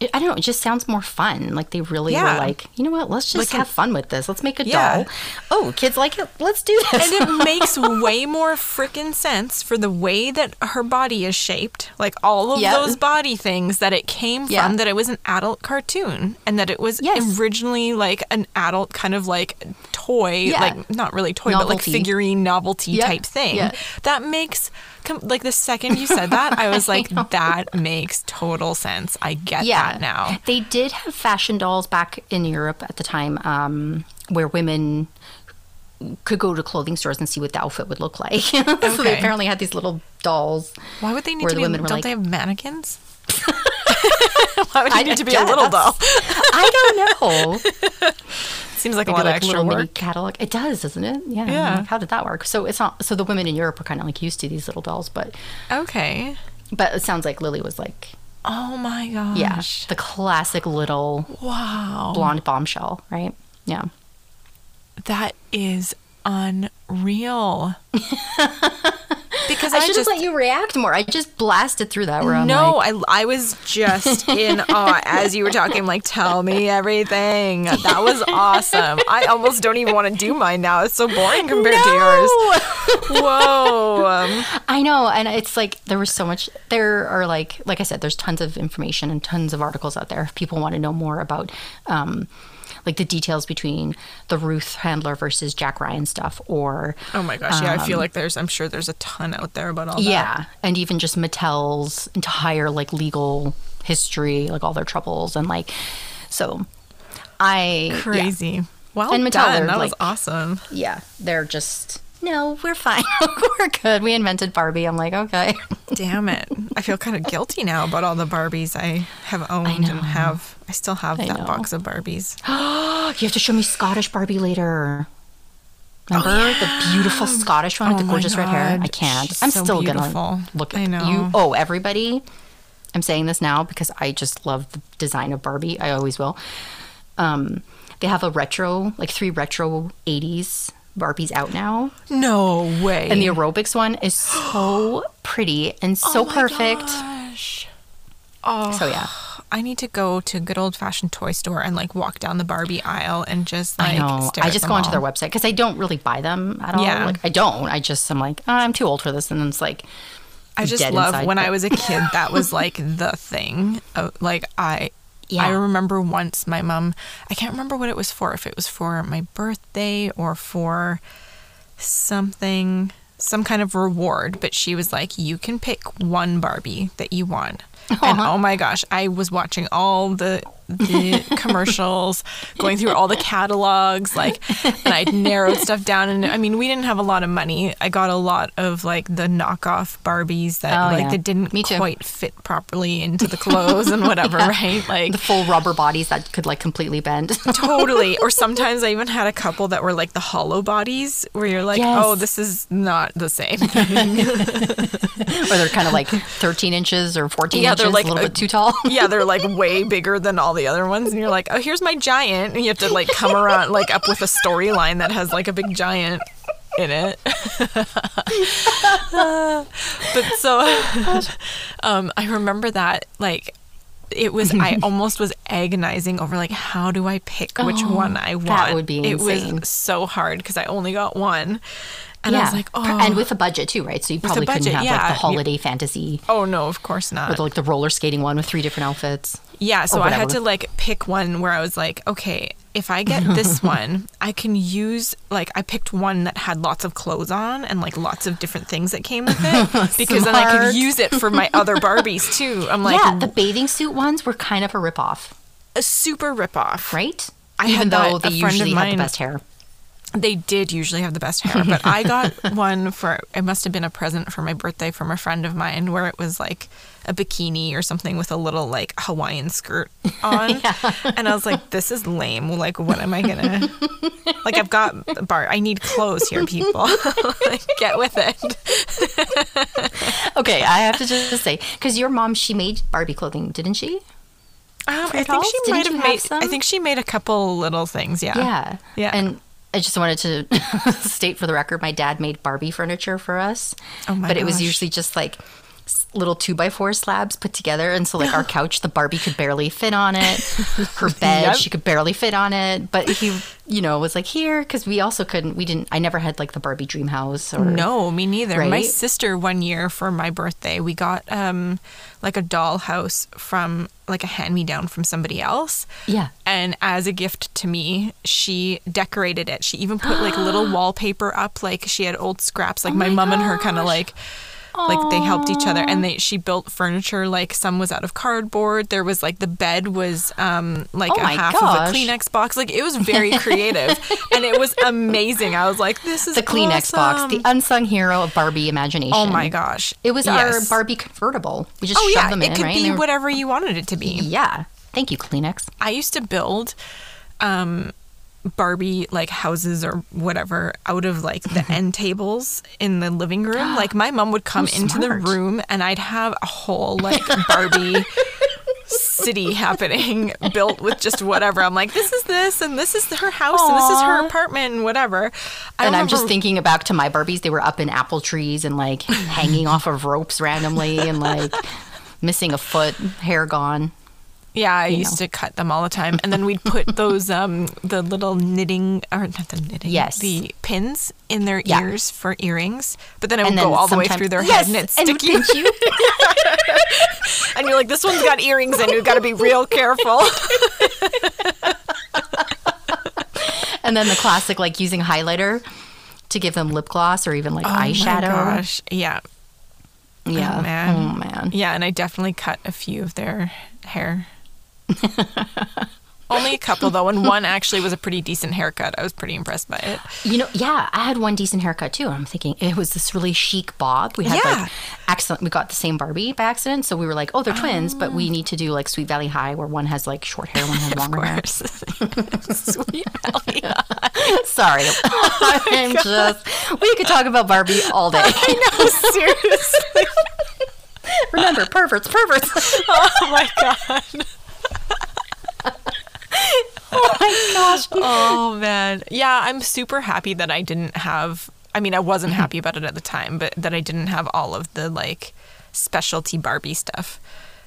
it, I don't know, it just sounds more fun. Like they really Yeah. were like, you know what, let's just Like have fun with this. Let's make a Yeah. doll. Oh, kids like it. Let's do this. And it makes way more freaking sense for the way that her body is shaped, like all of Yeah. those body things that it came from, that it was an adult cartoon and that it was Yes. originally like an adult kind of like toy, Yeah. like not really toy, but like figurine novelty Yeah. type thing. Yeah. That makes, like the second you said that, I was like, that makes total sense. I get that now. They did have fashion dolls back in Europe at the time um, where women could go to clothing stores and see what the outfit would look like. so they apparently had these little dolls. Why would they need to the be? Don't like- they have mannequins? Why would you I need to be a little doll? I don't know. Seems like a lot of like extra little mini work. catalog. It does, doesn't it? Yeah. Yeah. Like, how did that work? So it's not. So the women in Europe were kind of like used to these little dolls, but Okay. but it sounds like Lilli was like, Oh my gosh. yeah, the classic little Wow. blonde bombshell, right? Yeah. That is unreal. because I I, should just have let you react more. I just blasted through that. Where I'm no, like, I, I was just in awe as you were talking. Like, tell me everything. That was awesome. I almost don't even want to do mine now. It's so boring compared to yours. Whoa. Um, I know, and it's like there was so much. There are like, like I said, there's tons of information and tons of articles out there. If people want to know more about, um, like the details between the Ruth Handler versus Jack Ryan stuff, or oh my gosh. Yeah, I feel um, like there's. I'm sure there's a ton out there about all that. yeah, and even just Mattel's entire like legal history, like all their troubles, and like so. I yeah. Crazy. Well And Mattel, done. That was awesome. yeah, they're just no, we're fine, we're good. We invented Barbie. I'm like, okay. Damn it. I feel kind of guilty now about all the Barbies I have owned and have. I still have that know. box of Barbies. you have to show me Scottish Barbie later. Remember the beautiful Scottish one with Oh the gorgeous red hair? I can't. She's I'm so still beautiful. gonna look at I know. you. Oh, everybody! I'm saying this now because I just love the design of Barbie. I always will. Um, they have a retro, like three retro '80s Barbies out now, No way. and the aerobics one is so pretty and so Oh my perfect. gosh. Oh, So yeah, I need to go to a good old fashioned toy store and like walk down the Barbie aisle and just like I know. I just go onto their website because I don't really buy them at all. Yeah. Like I don't. I just I'm like oh, I'm too old for this, and then it's like I just love inside, when I was a kid. That was like the thing. Like I, Yeah. I remember once my mom. I can't remember what it was for. If it was for my birthday or for something, some kind of reward. But she was like, "You can pick one Barbie that you want." And uh-huh. oh my gosh, I was watching all the the commercials, going through all the catalogs, like, and I narrowed stuff down. And I mean, we didn't have a lot of money. I got a lot of like the knockoff Barbies that Oh, like yeah. that didn't quite fit properly into the clothes and whatever, right? Like the full rubber bodies that could like completely bend. totally. Or sometimes I even had a couple that were like the hollow bodies, where you're like, oh, Yes. oh, this is not the same. or they're kind of like 13 inches or 14 Yeah, inches, they're like a little a- bit too tall. yeah, they're like way bigger than all the other ones, and you're like, oh, here's my giant, and you have to like come around like up with a storyline that has like a big giant in it. but so, um, I remember that like. It was. I almost was agonizing over like how do I pick which Oh, one I want. that would be insane. It was so hard because I only got one, and I was like, oh, and with a budget too, right? So you probably budget, couldn't have like the holiday fantasy oh no, of course not. With like the roller skating one with three different outfits. Yeah, so I had to like pick one where I was like, okay, if I get this one, I can use like I picked one that had lots of clothes on and like lots of different things that came with it because then I could use it for my other Barbies too. I'm like yeah, the bathing suit ones were kind of a ripoff, a super ripoff, right? I Even had though they a friend of usually had the best hair. They did usually have the best hair, but I got one for it must have been a present for my birthday from a friend of mine where it was like a bikini or something with a little like Hawaiian skirt on. And I was like, this is lame. Like, what am I gonna like? I've got bar. I need clothes here, people. like, get with it. Okay, I have to just say because your mom she made Barbie clothing, didn't she? Um, I think dolls? she Didn't might have made. some? I think she made a couple little things. Yeah. Yeah. Yeah. And I just wanted to state for the record, my dad made Barbie furniture for us. Oh my But it was usually just like little two by four slabs put together. And so, like, our couch, the Barbie could barely fit on it. Her bed, Yep. she could barely fit on it. But he, you know, was like, here, because we also couldn't, we didn't, I never had like the Barbie dream house or. No, me neither. My sister one year for my birthday, we got um like a doll house from like a hand me down from somebody else. Yeah. And as a gift to me, she decorated it. She even put like little wallpaper up. Like she had old scraps. Like oh my, Oh my mom and her kind of gosh. Like like they helped each other and they she built furniture like some was out of cardboard there was like the bed was um like Oh a half gosh. of a kleenex box like it was very creative and it was amazing i was like this is The Kleenex box, the unsung hero of Barbie imagination. Oh my gosh. It was our Barbie convertible. We just Oh shoved yeah, them it in, could right? be were- whatever you wanted it to be. Yeah. Thank you, Kleenex. I used to build um Barbie like houses or whatever out of like the mm-hmm. end tables in the living room. Like my mom would come Oh, into the room and I'd have a whole like Barbie city happening built with just whatever. I'm like, this is this and this is her house and this is her apartment and whatever. I and I'm just thinking back to my Barbies. They were up in apple trees and like hanging off of ropes randomly and like missing a foot, hair gone. Yeah, I used know. to cut them all the time, and then we'd put those um the little knitting or not the knitting, Yes. the pins in their Yeah. ears for earrings. But then it would And go all the way through their Yes, head, and it's and sticky. pinch you. and you're like, this one's got earrings and We've got to be real careful. and then the classic like using highlighter to give them lip gloss or even like eyeshadow. Oh my gosh, yeah, Yeah. Oh, man. Oh man. yeah, and I definitely cut a few of their hair. Only a couple though, and one actually was a pretty decent haircut. I was pretty impressed by it. You know, yeah, I had one decent haircut too. I'm thinking it was this really chic bob. We had Yeah. like accident. We got the same Barbie by accident, so we were like, oh, they're twins, but we oh. need to do like Sweet Valley High, where one has like short hair, one has longer hair. Sweet Valley. Sorry, oh I'm just. We could talk about Barbie all day. I know, seriously. Remember, perverts, perverts. Oh my god. oh my gosh. Oh man. Yeah, I'm super happy that I didn't have I mean, I wasn't happy about it at the time, but that I didn't have all of the like specialty Barbie stuff.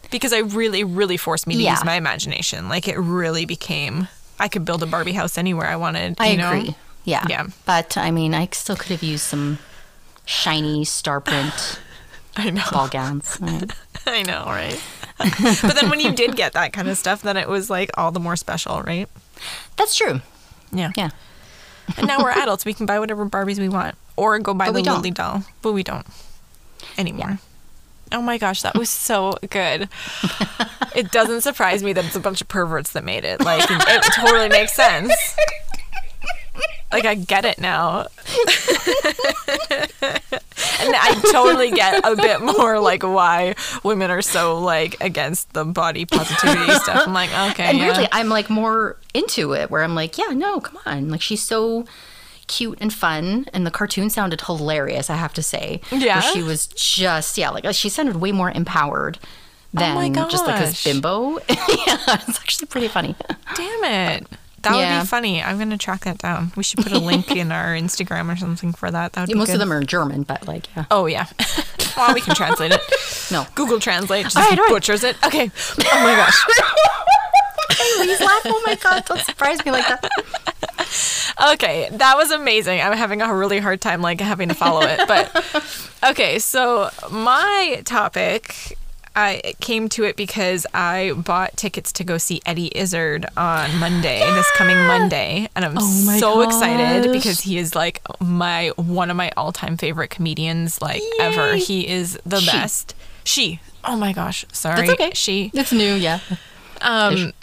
Because I really really forced me to Yeah. use my imagination. Like it really became I could build a Barbie house anywhere I wanted, I you know? agree. Yeah. Yeah. But I mean, I still could have used some shiny star print I know. ball gowns. Right. I know, right? but then when you did get that kind of stuff, then it was like all the more special, right? That's true. Yeah. Yeah. And now we're adults. We can buy whatever Barbies we want or go buy But the. Lilli doll. But we don't anymore. Oh my gosh, that was so good. it doesn't surprise me that it's a bunch of perverts that made it. Like, it totally makes sense. Like, I get it now. and I totally get a bit more like why women are so like against the body positivity stuff. I'm like, okay. And yeah. weirdly, I'm like more into it where I'm like, yeah, no, come on. Like she's so cute and fun and the cartoon sounded hilarious, I have to say. Yeah? Where she was just yeah, like she sounded way more empowered oh than Oh just like this bimbo. yeah, it's actually pretty funny. Damn it. That would be funny. I'm gonna track that down. We should put a link in our Instagram or something for that. That would be Most good. of them are German, but like yeah. Oh yeah. well, we can translate it. No. Google Translate just right, all right. butchers it. Okay. Oh my gosh. Please laugh. Oh my god, don't surprise me like that. Okay, that was amazing. I'm having a really hard time like having to follow it, but okay. So my topic, I came to it because I bought tickets to go see Eddie Izzard on Monday, this coming Monday, and I'm Oh so excited because he is like my one of my all-time favorite comedians like ever. He is the She. best. She. Oh my gosh. Sorry. That's okay. She. It's new, yeah. Um,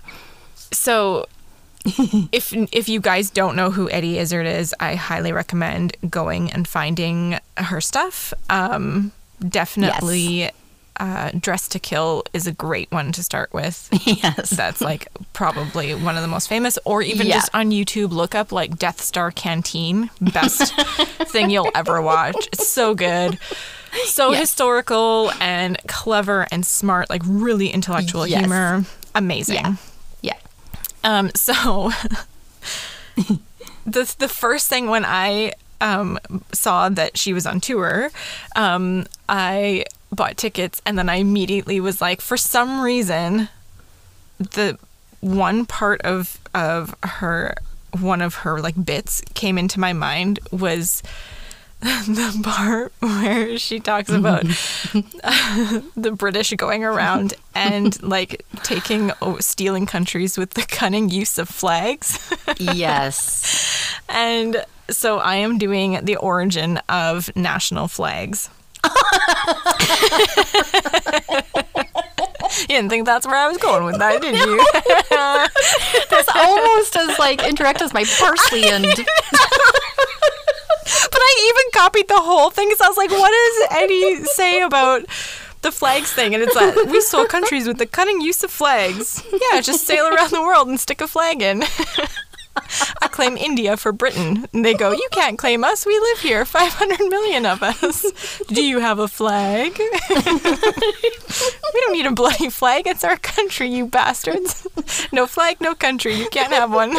so if if you guys don't know who Eddie Izzard is, I highly recommend going and finding her stuff. Um, definitely, uh, Dress to Kill is a great one to start with. yes. That's like probably one of the most famous, or even Yeah. just on YouTube, look up like Death Star Canteen. Best thing you'll ever watch. It's so good. So Yes. historical and clever and smart, like really intellectual Yes. humor. Amazing. Yeah. Yeah. Um, so the the first thing when I um, saw that she was on tour, um, I bought tickets and then I immediately was like, for some reason, the one part of of her one of her like bits came into my mind was the part where she talks about the British going around and like taking oh, stealing countries with the cunning use of flags. Yes. and so I am doing the origin of national flags. You didn't think that's where I was going with that, did you? That's almost as like indirect as my parsley and But I even copied the whole thing because I was like, what does Eddie say about the flags thing? And it's like, we stole countries with the cunning use of flags. Yeah, just sail around the world and stick a flag in. I claim India for Britain. And they go, you can't claim us. We live here, 500 million of us. Do you have a flag? we don't need a bloody flag. It's our country, you bastards. No flag, no country. You can't have one.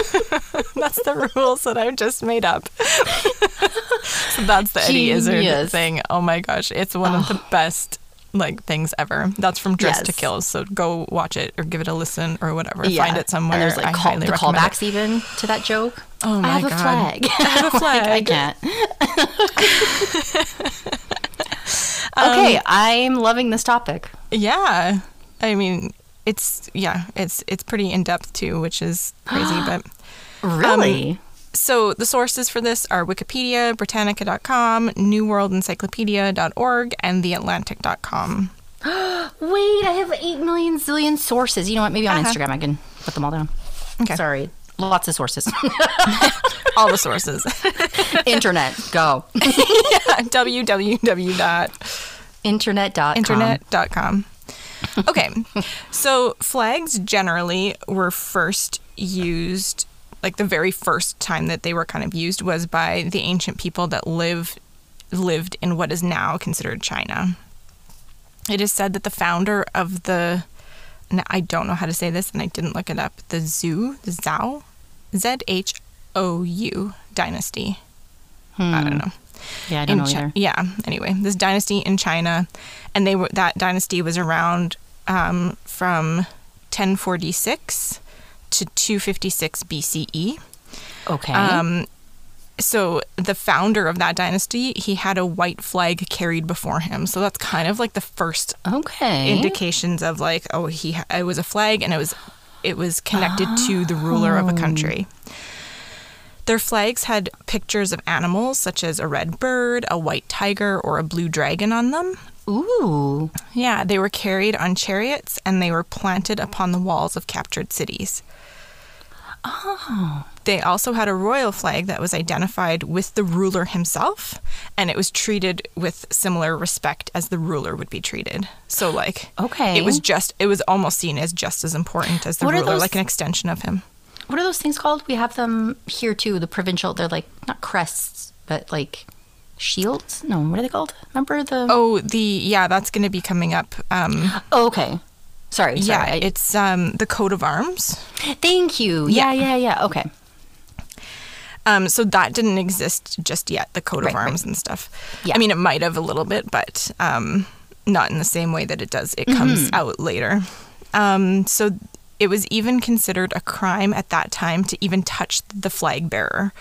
That's the rules that I've just made up. so that's the Eddie Izzard Genius. thing. Oh my gosh, it's one of the ah. best like things ever. That's from Dress to Yes. Kill. So go watch it or give it a listen or whatever. yeah. Find it somewhere. And there's like I call, the recommend it. callbacks even to that joke. Oh my I have God. a flag. I have a Like, I flag. can't. okay, um, I'm loving this topic. Yeah. I mean, it's yeah, it's it's pretty in depth too, which is crazy, but um, Really? So the sources for this are Wikipedia, Britannica.com, NewWorldEncyclopedia.org, and TheAtlantic.com. Wait, I have eight million zillion sources. You know what? Maybe on Uh-huh. Instagram I can put them all down. Okay. Sorry. Lots of sources. All the sources. Internet, go. www.internet.com. Internet.com. Okay. so flags generally were first used like the very first time that they were kind of used was by the ancient people that live lived in what is now considered China. It is said that the founder of the I don't know how to say this and I didn't look it up. The Zhou, the Zhou, Z H O U dynasty. I don't know Yeah, I don't know Chi- either. Yeah. Anyway, this dynasty in China, and they were that dynasty was around um, from 1046 to 256 BCE. Okay. Um, so the founder of that dynasty, he had a white flag carried before him. So that's kind of like the first okay. indications of like, oh, he ha- it was a flag, and it was it was connected to the ruler of a country. Their flags had pictures of animals such as a red bird, a white tiger, or a blue dragon on them. Ooh. Yeah, they were carried on chariots and they were planted upon the walls of captured cities. Oh. They also had a royal flag that was identified with the ruler himself, and it was treated with similar respect as the ruler would be treated. So, like, Okay. it was just, it was almost seen as just as important as the What ruler, those- like an extension of him. What are those things called? We have them here too. The provincial. They're like not crests, but like shields. No, what are they called? Remember the? Oh, the, yeah, that's going to be coming up. Um, Oh, okay. Sorry. yeah, sorry. I- it's um, the coat of arms. Thank you. Yeah, yeah, yeah. Okay. Um, so that didn't exist just yet, the coat Right, of right. arms and stuff. Yeah. I mean, it might have a little bit, but um, not in the same way that it does. It Mm-hmm. comes out later. Um, so it was even considered a crime at that time to even touch the flag bearer.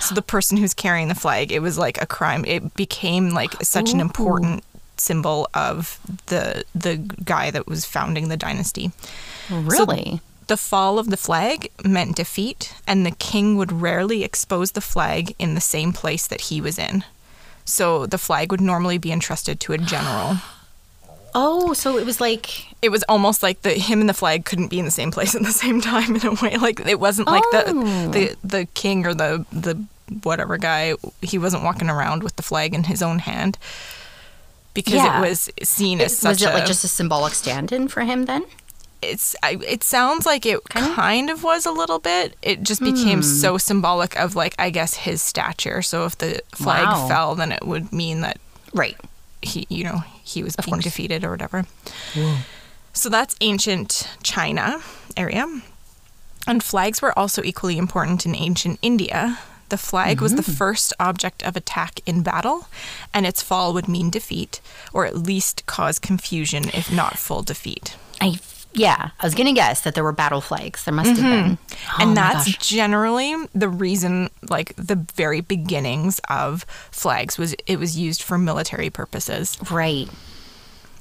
So the person who's carrying the flag, it was like a crime. It became like such an important symbol of the the guy that was founding the dynasty. Oh, really? The fall of the flag meant defeat, and the king would rarely expose the flag in the same place that he was in. So the flag would normally be entrusted to a general. Oh, so it was like It was almost like the him and the flag couldn't be in the same place at the same time in a way. Like it wasn't like Oh. the the the king or the the whatever guy. He wasn't walking around with the flag in his own hand because Yeah. it was seen as such was it a. like just a symbolic stand-in for him then? it's I, it sounds like it kind of was a little bit it just became Hmm. so symbolic of like i guess his stature so if the flag Wow. fell then it would mean that Right. he you know he was being course. defeated or whatever so that's ancient china area and flags were also equally important in ancient india the flag was the mm-hmm. first object of attack in battle and its fall would mean defeat or at least cause confusion if not full defeat I yeah, I was gonna guess that there were battle flags. There must have mm-hmm. been. Oh and that's gosh. generally the reason like the very beginnings of flags was it was used for military purposes right.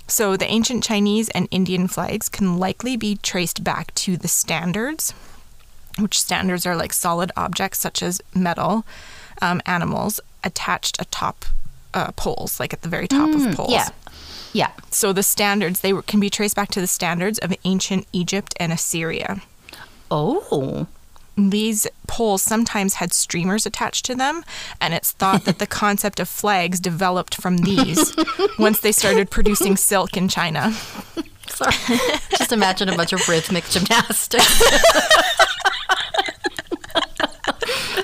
so the ancient chinese and indian flags can likely be traced back to the standards which standards are like solid objects such as metal um, animals attached atop uh, poles like at the very top of poles Mm, Yeah. Yeah. so the standards they can be traced back to the standards of ancient egypt and assyria Oh. these poles sometimes had streamers attached to them, and it's thought that the concept of flags developed from these once they started producing silk in China. Sorry. Just imagine a bunch of rhythmic gymnastics.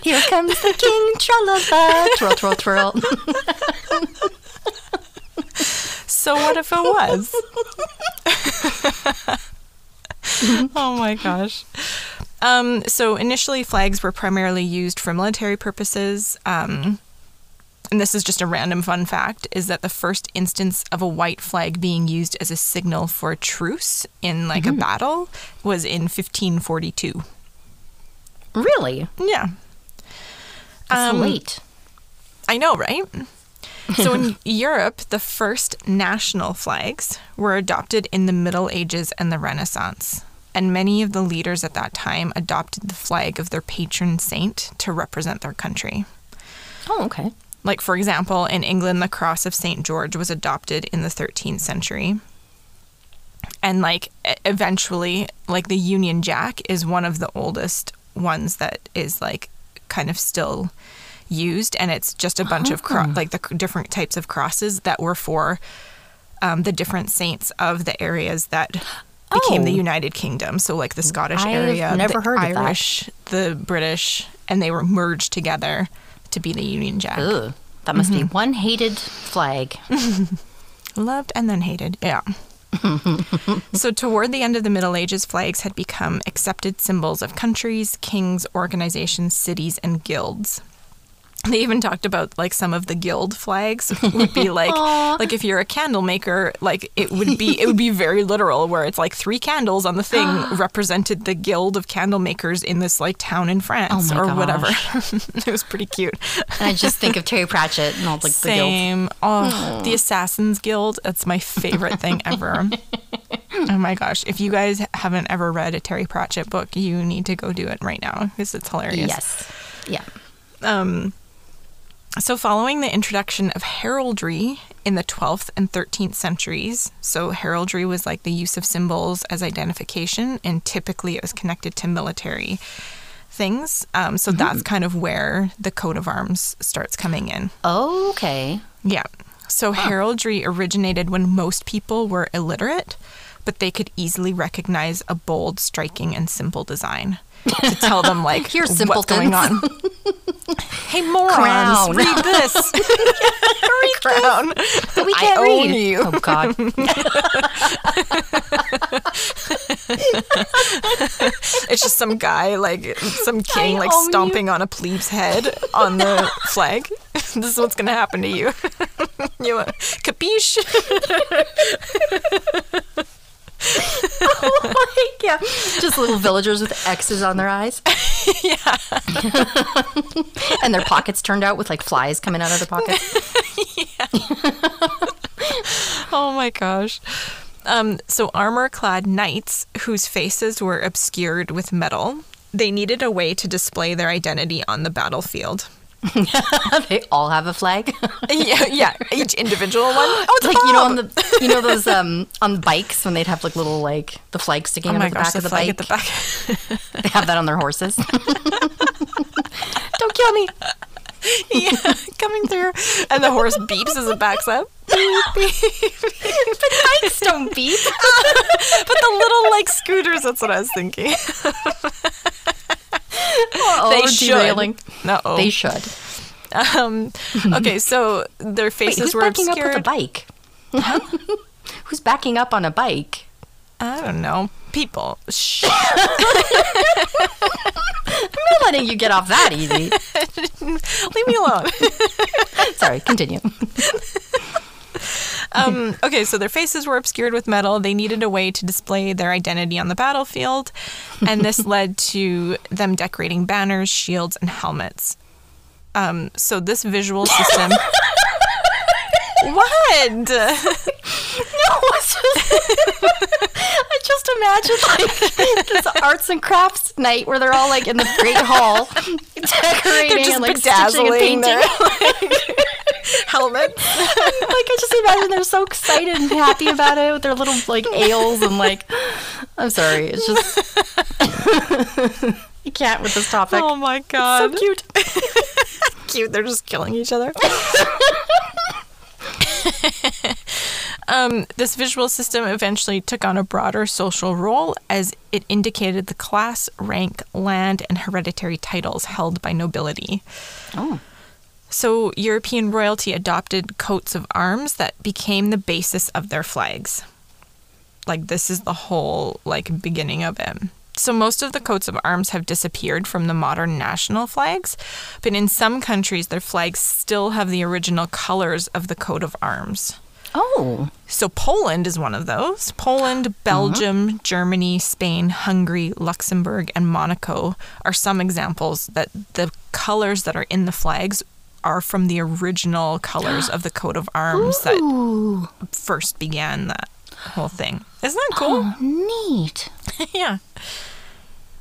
Here comes the king, tra-la-la, twirl, twirl, twirl. So what if it was? oh my gosh. Um, so initially, flags were primarily used for military purposes. Um, and this is just a random fun fact: is that the first instance of a white flag being used as a signal for a truce in like a battle was in 1542. Really? Yeah, That's Um, late. I know, right? So in Europe, the first national flags were adopted in the Middle Ages and the Renaissance. And many of the leaders at that time adopted the flag of their patron saint to represent their country. Oh, okay. Like, for example, in England, the cross of St. George was adopted in the 13th century. And, like, eventually, like, the Union Jack is one of the oldest ones that is, like, kind of still used. And it's just a bunch of, cro- like, the different types of crosses that were for um, the different saints of the areas that became the Oh. United Kingdom. So, like, the Scottish I've area, never the heard. Irish, the British, and they were merged together to be the Union Jack. Ugh. That must Mm-hmm. be one hated flag. Loved and then hated. Yeah. so, toward the end of the Middle Ages, flags had become accepted symbols of countries, kings, organizations, cities, and guilds. They even talked about like some of the guild flags would be like like if you're a candle maker, like it would be it would be very literal where it's like three candles on the thing represented the guild of candle makers in this like town in oh France Oh or whatever. it was pretty cute. And I just think of Terry Pratchett and all like the guild. Same. Oh, the Assassins Guild. That's my favorite thing ever. oh my gosh. If you guys haven't ever read a Terry Pratchett book, you need to go do it right now because it's hilarious. Yes. Yeah. Um, So, following the introduction of heraldry in the 12th and 13th centuries, so heraldry was like the use of symbols as identification, and typically it was connected to military things. Um, so, that's kind of where the coat of arms starts coming in. Okay. Yeah. So heraldry originated when most people were illiterate, but they could easily recognize a bold, striking, and simple design to tell them like Here, what's going on. hey morons, Crown. read this. read crown. But we I can't own read. you. Oh God. It's just some guy like some king I like own you. stomping on a plebe's head on the flag. this is what's gonna happen to you. you uh, uh, capiche? yeah. Just little villagers with X's on their eyes. yeah. and their pockets turned out with like flies coming out of their pockets. Oh my gosh. Um, so, armor clad knights whose faces were obscured with metal, they needed a way to display their identity on the battlefield. they all have a flag. yeah, yeah, each individual one. Oh, it's like you know on the you know those um on bikes when they'd have like little like the flag sticking Oh out of the gosh, back the of the flag bike. at the back. They have that on their horses. Don't kill me. yeah, coming through, and the horse beeps as it backs up. Beep, beep, beep. Bikes don't beep. but the little like scooters. That's what I was thinking. Oh, they we're should. No. They should. Um, okay, so their Wait, faces who's were backing obscured. up with a bike? who's backing up on a bike? I don't know. People. Shh. I'm not letting you get off that easy. Leave me alone. Sorry, continue. Um, okay, so their faces were obscured with metal. They needed a way to display their identity on the battlefield, and this led to them decorating banners, shields, and helmets. Um, so this visual system. what? No, I just imagine like this arts and crafts night where they're all like in the great hall decorating and like stitching and painting. their helmets. like I just imagine they're so excited and happy about it with their little like ales and like I'm sorry, it's just you can't with this topic. Oh my god. so cute. cute. They're just killing each other. um, this visual system eventually took on a broader social role as it indicated the class, rank, land, and hereditary titles held by nobility. Oh. So European royalty adopted coats of arms that became the basis of their flags. Like this is the whole like beginning of it. So most of the coats of arms have disappeared from the modern national flags, but in some countries their flags still have the original colors of the coat of arms. Oh. So Poland is one of those. Poland, uh-huh. Belgium, Germany, Spain, Hungary, Luxembourg, and Monaco are some examples that the colors that are in the flags are from the original colors of the coat of arms that first began that whole thing. Isn't that cool? Oh, Neat. yeah.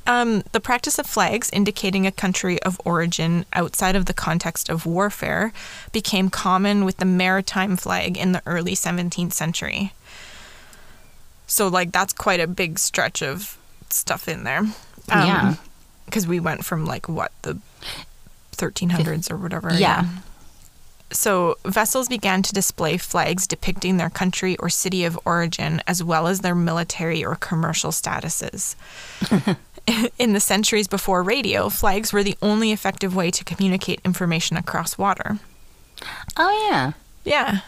Um, the practice of flags indicating a country of origin outside of the context of warfare became common with the maritime flag in the early 17th century. So, like, that's quite a big stretch of stuff in there. Yeah. Because we went from, like, what, the 1300s or whatever. Yeah. So, vessels began to display flags depicting their country or city of origin, as well as their military or commercial statuses. In the centuries before radio, flags were the only effective way to communicate information across water. Oh yeah. Yeah.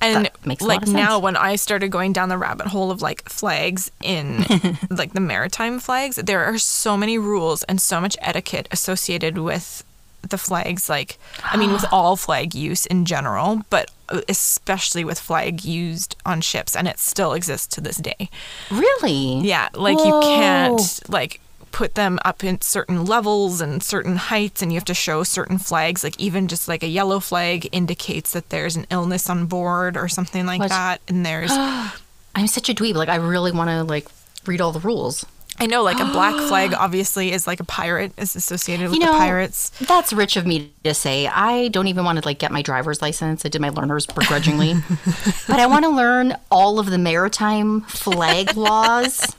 And like lot of sense. now when I started going down the rabbit hole of like flags in like the maritime flags, there are so many rules and so much etiquette associated with the flags like I mean with all flag use in general, but uh, especially with flag used on ships and it still exists to this day. Really? Yeah, like you can't like put them up in certain levels and certain heights and you have to show certain flags like even just like a yellow flag indicates that there's an illness on board or something like What? that and there's I'm such a dweeb. Like I really want to like read all the rules. I know like a black flag obviously is like a pirate is associated with You know, the pirates. That's rich of me to say. I don't even want to like get my driver's license. I did my learners begrudgingly, but I want to learn all of the maritime flag laws.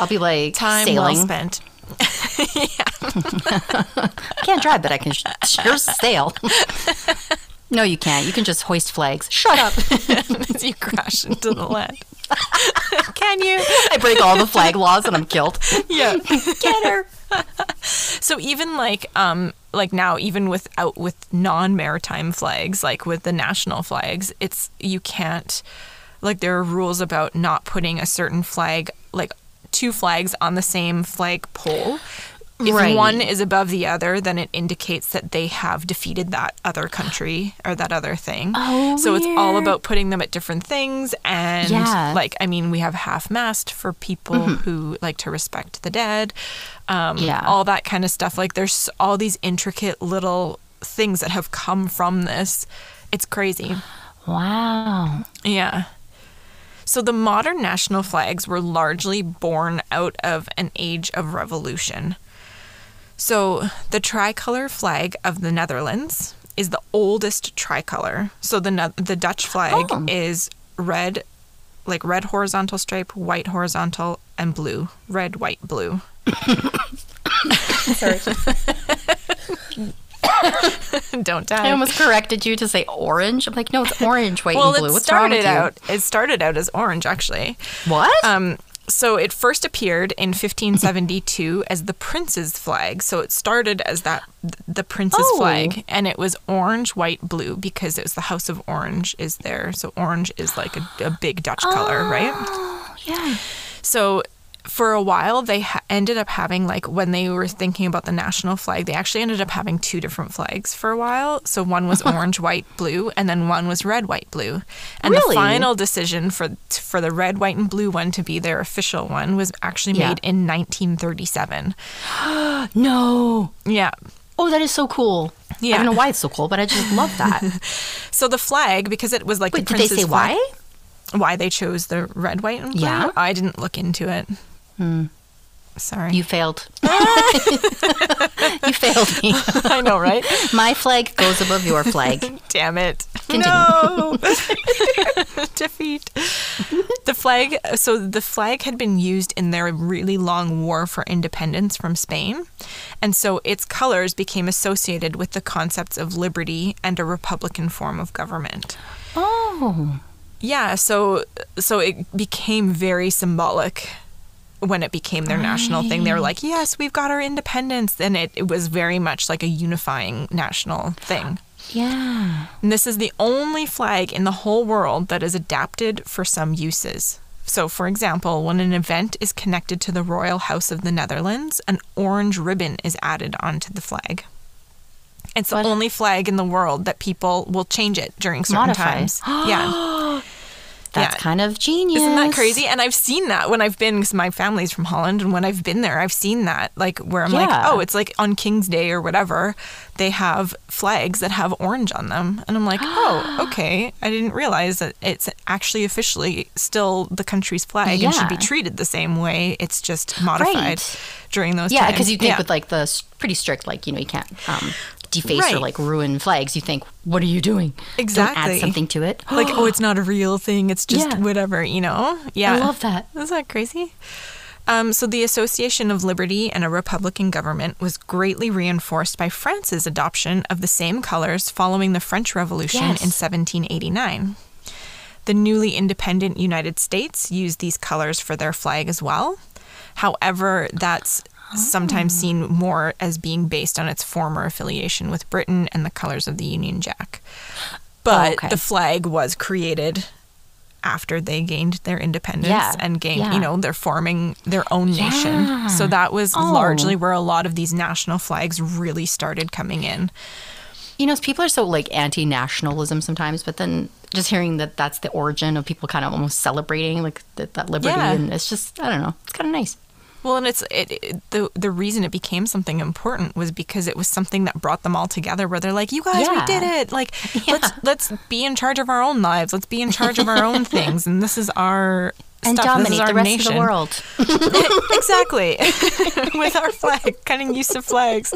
I'll be like Time sailing. well spent. I can't drive, but I can sure sail. No, you can't. You can just hoist flags. Shut up. as you crash into the land. Can you? I break all the flag laws and I'm killed. Yeah. Get her. So even like um like now even without with non-maritime flags like with the national flags it's you can't like there are rules about not putting a certain flag like two flags on the same flag pole. If Right. one is above the other, then it indicates that they have defeated that other country or that other thing. Oh, so it's all about putting them at different things and Yeah. Mm-hmm. like I mean we have half mast for people who like to respect the dead. Um Yeah. all that kind of stuff. Like there's all these intricate little things that have come from this. It's crazy. Wow. Yeah. So the modern national flags were largely born out of an age of revolution. So the tricolor flag of the Netherlands is the oldest tricolor. So the the Dutch flag Oh. is red, like red horizontal stripe, white horizontal, and blue. Red, white, blue. Sorry. Don't die. I almost corrected you to say orange. I'm like, no, it's orange, white, well, and blue. it What's started out. It started out as orange, actually. What? Um, so it first appeared in 1572 as the prince's flag. So it started as that the prince's Oh. flag, and it was orange, white, blue because it was the House of Orange is there. So orange is like a, a big Dutch color, right? yeah. So for a while, they ha- ended up having like when they were thinking about the national flag, they actually ended up having two different flags for a while. So one was orange, white, blue, and then one was red, white, blue. And the final decision for for the red, white, and blue one to be their official one was actually Yeah. made in 1937. No. Yeah. Oh, that is so cool. yeah I don't know why it's so cool, but I just love that. So the flag, because it was like Wait, the did they say flag, why? why they chose the red, white, and blue. Yeah. I didn't look into it. Hmm. Sorry. You failed. you failed me. I know, right? My flag goes above your flag. Damn it. Continue. No. Defeat. The flag, so the flag had been used in their really long war for independence from Spain. And so its colors became associated with the concepts of liberty and a republican form of government. Oh. Yeah, so so it became very symbolic when it became their national thing. They were like, "Yes, we've got our independence." And it, it was very much like a unifying national thing. Yeah. And this is the only flag in the whole world that is adapted for some uses. So, for example, when an event is connected to the royal house of the Netherlands, an orange ribbon is added onto the flag. It's the What? only flag in the world that people will change it during certain Modify. times. yeah. That's Yeah. kind of genius. Isn't that crazy? And I've seen that when I've been, because my family's from Holland, and when I've been there, I've seen that, like where I'm like, oh, it's like on King's Day or whatever, they have flags that have orange on them, and I'm like, oh, okay, I didn't realize that it's actually officially still the country's flag and should be treated the same way. It's just modified Right. during those Yeah, because you think Yeah. with like the pretty strict, like you know, you can't um, deface or like ruin flags. You think, what are you doing? Don't Exactly. add something to it. like, oh, it's not a real thing. It's just Yeah. whatever, you know? Yeah. I love that. Isn't that crazy? Um, so the Association of Liberty and a Republican government was greatly reinforced by France's adoption of the same colors following the French Revolution Yes. in 1789. The newly independent United States used these colors for their flag as well. However, that's sometimes Oh. seen more as being based on its former affiliation with Britain and the colors of the Union Jack. But Oh, okay. the flag was created after they gained their independence Yeah, and gained, yeah. you know, they're forming their own nation. So that was Oh. largely where a lot of these national flags really started coming in. You know, people are so like anti-nationalism sometimes, but then just hearing that that's the origin of people kind of almost celebrating like that, that liberty, Yeah. and it's just I don't know, it's kind of nice. Well, and it's it, it the the reason it became something important was because it was something that brought them all together. Where they're like, "You guys, we did it! Like, let's let's be in charge of our own lives. Let's be in charge of our own things, and this is our And stuff. Dominate our the rest nation. of the world. exactly, with our flag, cutting use of flags.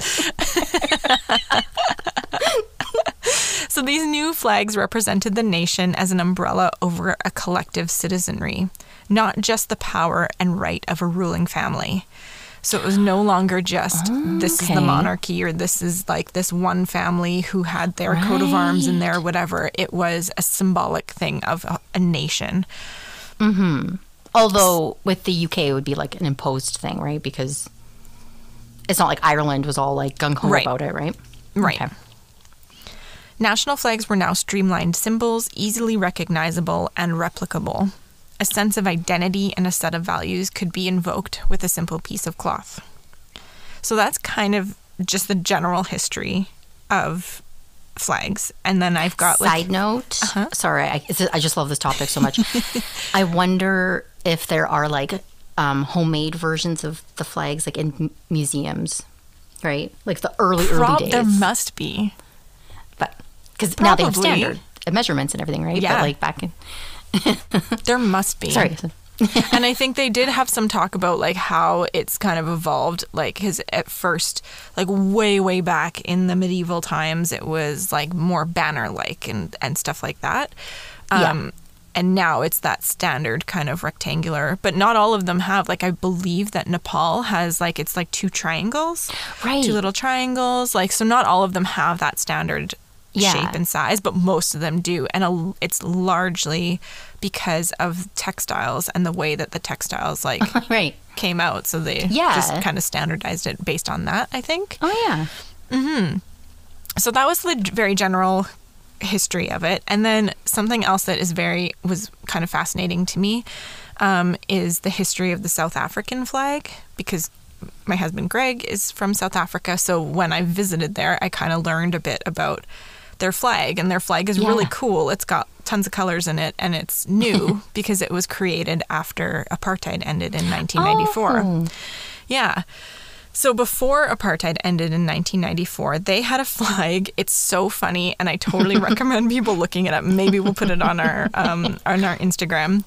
so these new flags represented the nation as an umbrella over a collective citizenry, not just the power and right of a ruling family. So it was no longer just this is the monarchy or this is like this one family who had their coat of arms and their whatever. It was a symbolic thing of a, a nation. Mm-hmm. Although with the UK, it would be like an imposed thing, right? Because it's not like Ireland was all like gung ho Right. about it, right? Right. Okay. National flags were now streamlined symbols, easily recognizable and replicable. A sense of identity and a set of values could be invoked with a simple piece of cloth. So that's kind of just the general history of flags. And then I've got like Side note, Uh-huh. sorry, I, I just love this topic so much. I wonder if there are like um, homemade versions of the flags, like in m- museums, right? Like the early, prob- early days. there must be. but because now they have standard measurements and everything, right? Yeah. But like back in, There must be. sorry, and I think they did have some talk about like how it's kind of evolved. Like, his at first, like way, way back in the medieval times, it was like more banner like and, and stuff like that. Yeah. Um, and now it's that standard kind of rectangular, but not all of them have. Like, I believe that Nepal has like, it's like two triangles, Right. two little triangles. Like, so not all of them have that standard Yeah. shape and size, but most of them do. And a, it's largely because of textiles and the way that the textiles like right. came out. So they Yeah. just kind of standardized it based on that, I think. Oh yeah. So that was the very general history of it. And then something else that is very, was kind of fascinating to me um, is the history of the South African flag because my husband Greg is from South Africa. So when I visited there, I kind of learned a bit about their flag. And their flag is really cool. It's got tons of colors in it and it's new because it was created after apartheid ended in 1994. Oh. Yeah. So before apartheid ended in 1994, they had a flag. It's so funny, and I totally recommend people looking it up. Maybe we'll put it on our um, on our Instagram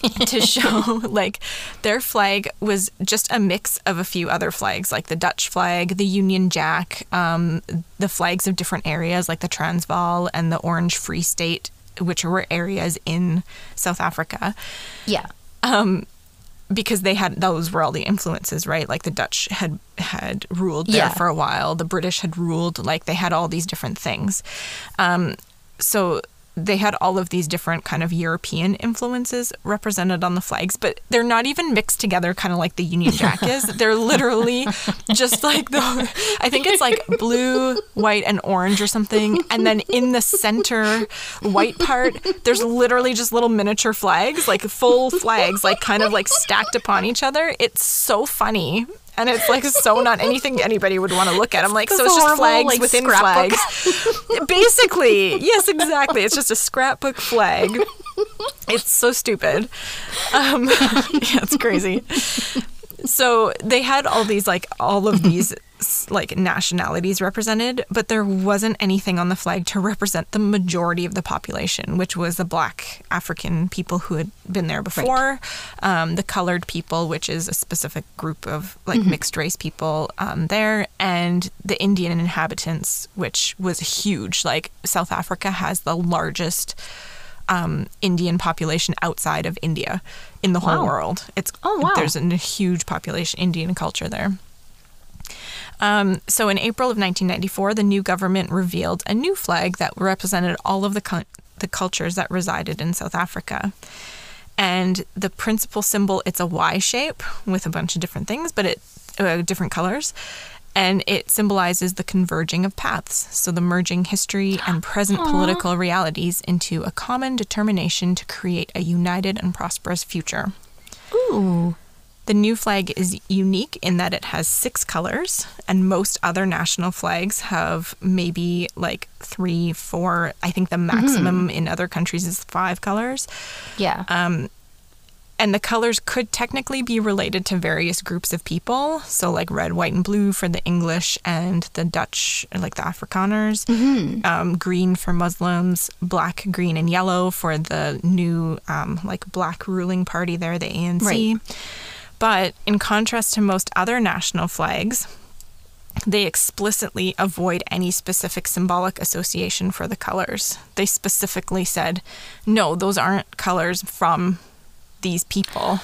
to show like their flag was just a mix of a few other flags like the Dutch flag, the Union Jack, um, the flags of different areas like the Transvaal and the Orange Free State, which were areas in South Africa Yeah. because they had those were all the influences, right? Like the Dutch had had ruled there Yeah. for a while, the British had ruled, like they had all these different things. Um, so they had all of these different kind of European influences represented on the flags, but they're not even mixed together, kind of like the Union Jack is. They're literally just like the, I think it's like blue, white, and orange or something. And then in the center white part, there's literally just little miniature flags, like full flags, like kind of like stacked upon each other. It's so funny. And it's like so not anything anybody would want to look at. I'm like, so it's just flags like, within scrapbook. flags. Basically, yes, exactly. It's just a scrapbook flag. It's so stupid. Um, yeah, it's crazy. So they had all these like all of these like nationalities represented, but there wasn't anything on the flag to represent the majority of the population, which was the black African people who had been there before, um, the colored people, which is a specific group of like mixed race people um, there, and the Indian inhabitants, which was huge. Like South Africa has the largest um, Indian population outside of India in the whole Wow. world. It's Oh, wow. there's a huge population Indian culture there. Um, so in April of 1994, the new government revealed a new flag that represented all of the cul- the cultures that resided in South Africa. And the principal symbol, it's a Y shape with a bunch of different things, but it uh, different colors, and it symbolizes the converging of paths. So the merging history and present political realities into a common determination to create a united and prosperous future. Ooh. The new flag is unique in that it has six colors, and most other national flags have maybe like three, four. I think the maximum in other countries is five colors. Yeah. Um, And the colors could technically be related to various groups of people. So, like red, white, and blue for the English and the Dutch, like the Afrikaners. Um, green for Muslims. Black, green, and yellow for the new, um, like, black ruling party there, the ANC. Right. But in contrast to most other national flags, they explicitly avoid any specific symbolic association for the colors. They specifically said, no, those aren't colors from these people.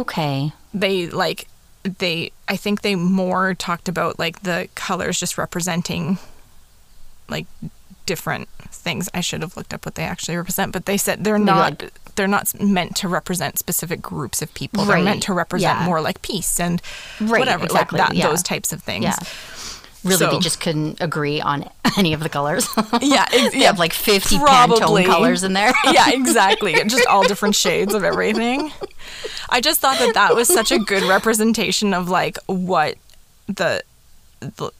okay. They like they I think they more talked about like the colors just representing like different things. I should have looked up what they actually represent, but they said they're not like- they're not meant to represent specific groups of people. They're meant to represent Yeah. more like peace and Right, whatever exactly, like that yeah. those types of things. Yeah. Really, So- they just couldn't agree on any of the colors. Yeah, ex- they yeah, have like 50 probably. Pantone colors in there. yeah, exactly. Just all different shades of everything. I just thought that that was such a good representation of like what the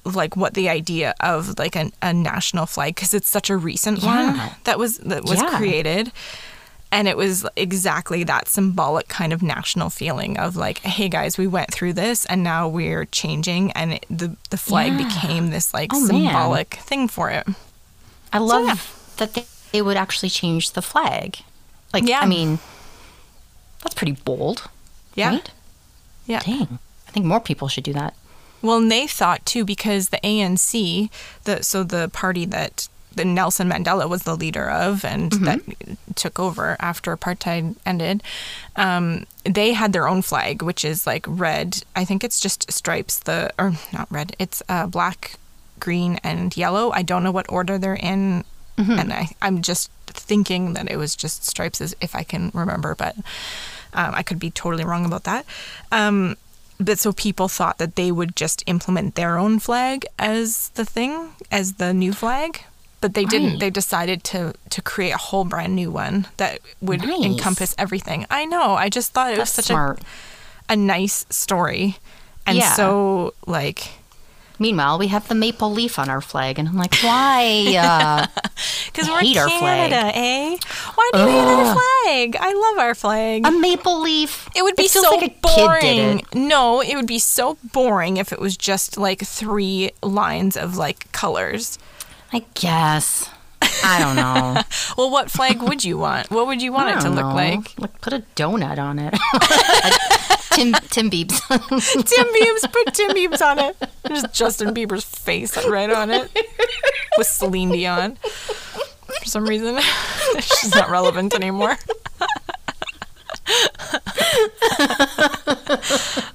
like what the idea of like an, a national flag because it's such a recent Yeah. one that was that was Yeah. created and it was exactly that symbolic kind of national feeling of like hey guys we went through this and now we're changing and it, the the flag Yeah. became this like Oh, man. symbolic thing for it I love yeah. that they, they would actually change the flag. Like, Yeah. I mean, That's pretty bold. Yeah. Right? Yeah. Dang. I think more people should do that. Well, and they thought too because the ANC, the so the party that the Nelson Mandela was the leader of and that took over after apartheid ended, um, they had their own flag, which is like red. I think it's just stripes. The or not red. It's uh, black, green, and yellow. I don't know what order they're in, and I I'm just thinking that it was just stripes, as if I can remember, but um, I could be totally wrong about that. Um, but so people thought that they would just implement their own flag as the thing, as the new flag. But they didn't. Right. They decided to to create a whole brand new one that would Nice. encompass everything. I know. I just thought it That's was such smart. a a nice story, and Yeah. so like Meanwhile, we have the maple leaf on our flag, and I'm like, why? Uh, because I we're hate our flag. Canada, eh? Why do you hate our flag? I love our flag. a maple leaf. It would be feels so like a kid did boring. it. No, it would be so boring if it was just like three lines of like colors. I guess. I don't know. Well, what flag would you want? What would you want it to don't look like? Like, put a donut on it. Tim Tim Beebs. Tim Biebs, put Tim Biebs on it. Just Justin Bieber's face right on it with Celine Dion. For some reason, she's not relevant anymore.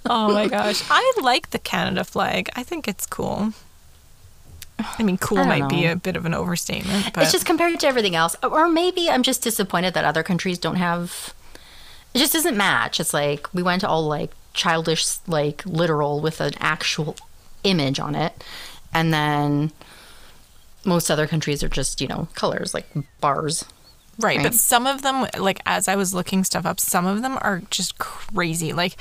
oh my gosh, I like the Canada flag. I think it's cool. I mean, cool I might be a bit of an overstatement, but It's just compared to everything else. Or maybe I'm just disappointed that other countries don't have. It just doesn't match. It's like we went all like childish, like literal with an actual image on it. And then most other countries are just, you know, colors like bars. Right, but some of them, like as I was looking stuff up, some of them are just crazy. Like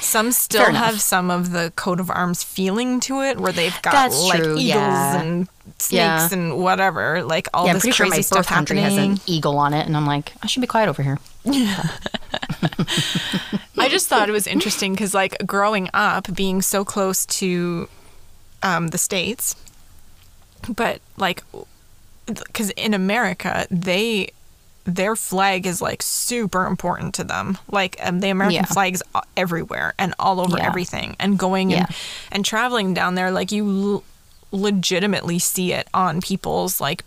some still have some of the coat of arms feeling to it, where they've got That's like true, eagles yeah. and snakes Yeah. and whatever, like all yeah, this pretty sure crazy my stuff birth country has happening. an eagle on it. And I'm like, I should be quiet over here. I just thought it was interesting because, like, growing up, being so close to um, the states, but like, because in America, they their flag is like super important to them. Like, um, the American Yeah. flag's everywhere and all over Yeah. everything. And going Yeah. and and traveling down there, like you l- legitimately see it on people's like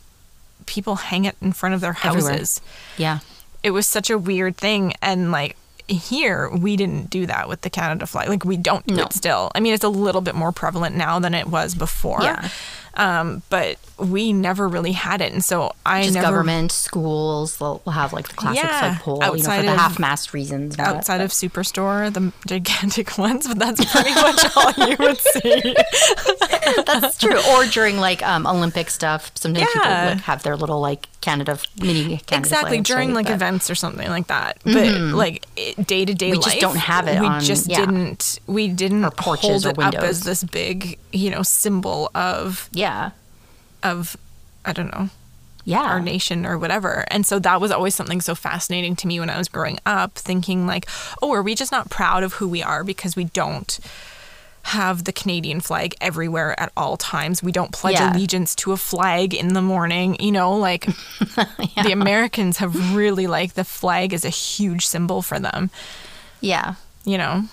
people hang it in front of their Everywhere. houses Yeah. it was such a weird thing and like here we didn't do that with the canada flag like we don't do No. it still i mean it's a little bit more prevalent now than it was before Yeah. Um, but we never really had it and so i Just never government, schools, will have like the classic Yeah, flagpole, you know, for the half mast reasons. outside of superstore the gigantic ones but that's pretty much all you would see That's true. Or during like um, Olympic stuff, sometimes people Yeah. like have their little like Canada mini Canada exactly flags, during right? like But- events or something like that but like day to day We life just don't have it we on- just yeah. didn't we didn't Or hold or it up as this big you know symbol of Yeah, of I don't know yeah. our nation or whatever. And so that was always something so fascinating to me when I was growing up, thinking like, oh, are we just not proud of who we are because we don't have the Canadian flag everywhere at all times. We don't pledge Yeah. allegiance to a flag in the morning, you know, like the Americans have really like the flag is a huge symbol for them, yeah. you know.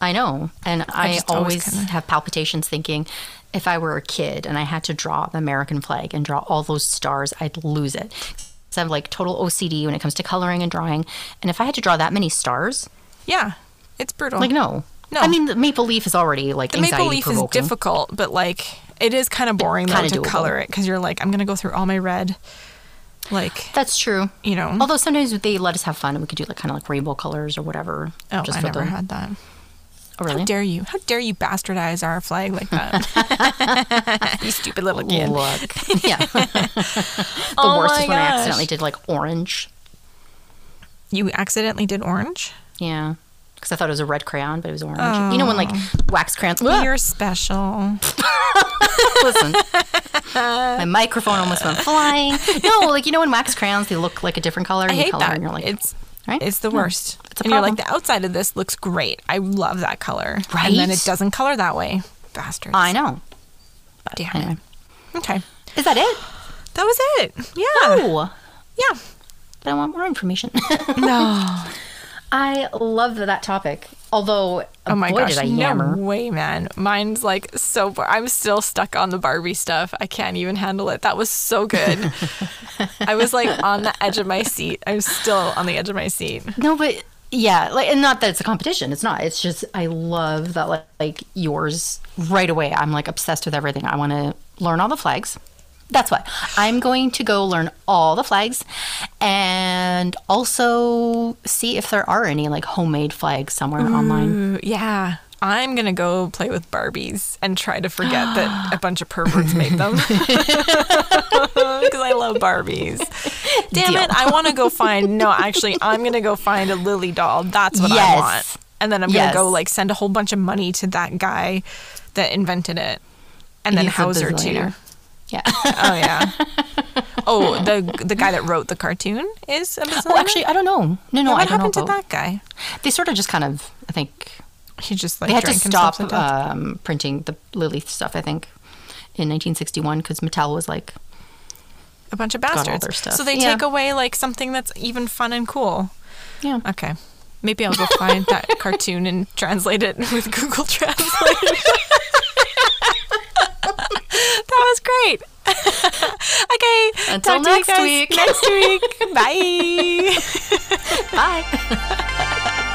I know. And I, just always always kinda- have palpitations thinking if I were a kid and I had to draw the American flag and draw all those stars, I'd lose it. So I have like total OCD when it comes to coloring and drawing. And if I had to draw that many stars, Yeah. It's brutal. like no. No. I mean, the maple leaf is already like the maple leaf is difficult, but like it is kind of boring though to doable. color it because you're like, I'm gonna go through all my red, like That's true. you know. Although sometimes they let us have fun and we could do like kind of like rainbow colors or whatever. oh, I never the, had that. Oh, really? How dare you? How dare you bastardize our flag like that? you stupid little kid. Look. yeah. the Oh worst is when I accidentally did like orange. You accidentally did orange. Yeah. Because I thought it was a red crayon, but it was orange. You know when like oh. wax crayons. You're special. Listen, my microphone almost went flying. No, like you know when wax crayons they look like a different color. I hate color that. And you're like, it's right? it's the No, worst. it's a and you're like, the outside of this looks great. I love that color. Right. And then it doesn't color that way. Bastards. I know. Damn Anyway. Okay. is that it? That was it. Yeah. Oh, Yeah. but I want more information. No. I love that topic. Although, Oh my boy, gosh, did I no way, man. Mine's like so. Bar- I'm still stuck on the Barbie stuff. I can't even handle it. That was so good. I was like on the edge of my seat. I'm still on the edge of my seat. No, but yeah, like, and not that it's a competition. It's not. It's just I love that like, like yours right away. I'm like obsessed with everything. I want to learn all the flags. That's why I'm going to go learn all the flags, and also see if there are any like homemade flags somewhere online. Yeah. I'm gonna go play with Barbies and try to forget that a bunch of perverts made them because I love Barbies. Damn Deal. it! I want to go find. No, actually, I'm gonna go find a Lilli doll. That's what I want. And then I'm gonna go like send a whole bunch of money to that guy that invented it, and then He's her too. Yeah. Oh yeah. Oh, the the guy that wrote the cartoon is a oh, actually, I don't know. No, no, Yeah, I what don't know. happened to that guy? They sort of just kind of, I think, He just like they had to stop um, printing the Lilith stuff. I think in 1961 because Mattel was like, a bunch of bastards. So they Yeah. take away like something that's even fun and cool. yeah. Okay. Maybe I'll go find that cartoon and translate it with Google Translate. that was great. okay. Until talk to you next week. Next week. Bye. Bye.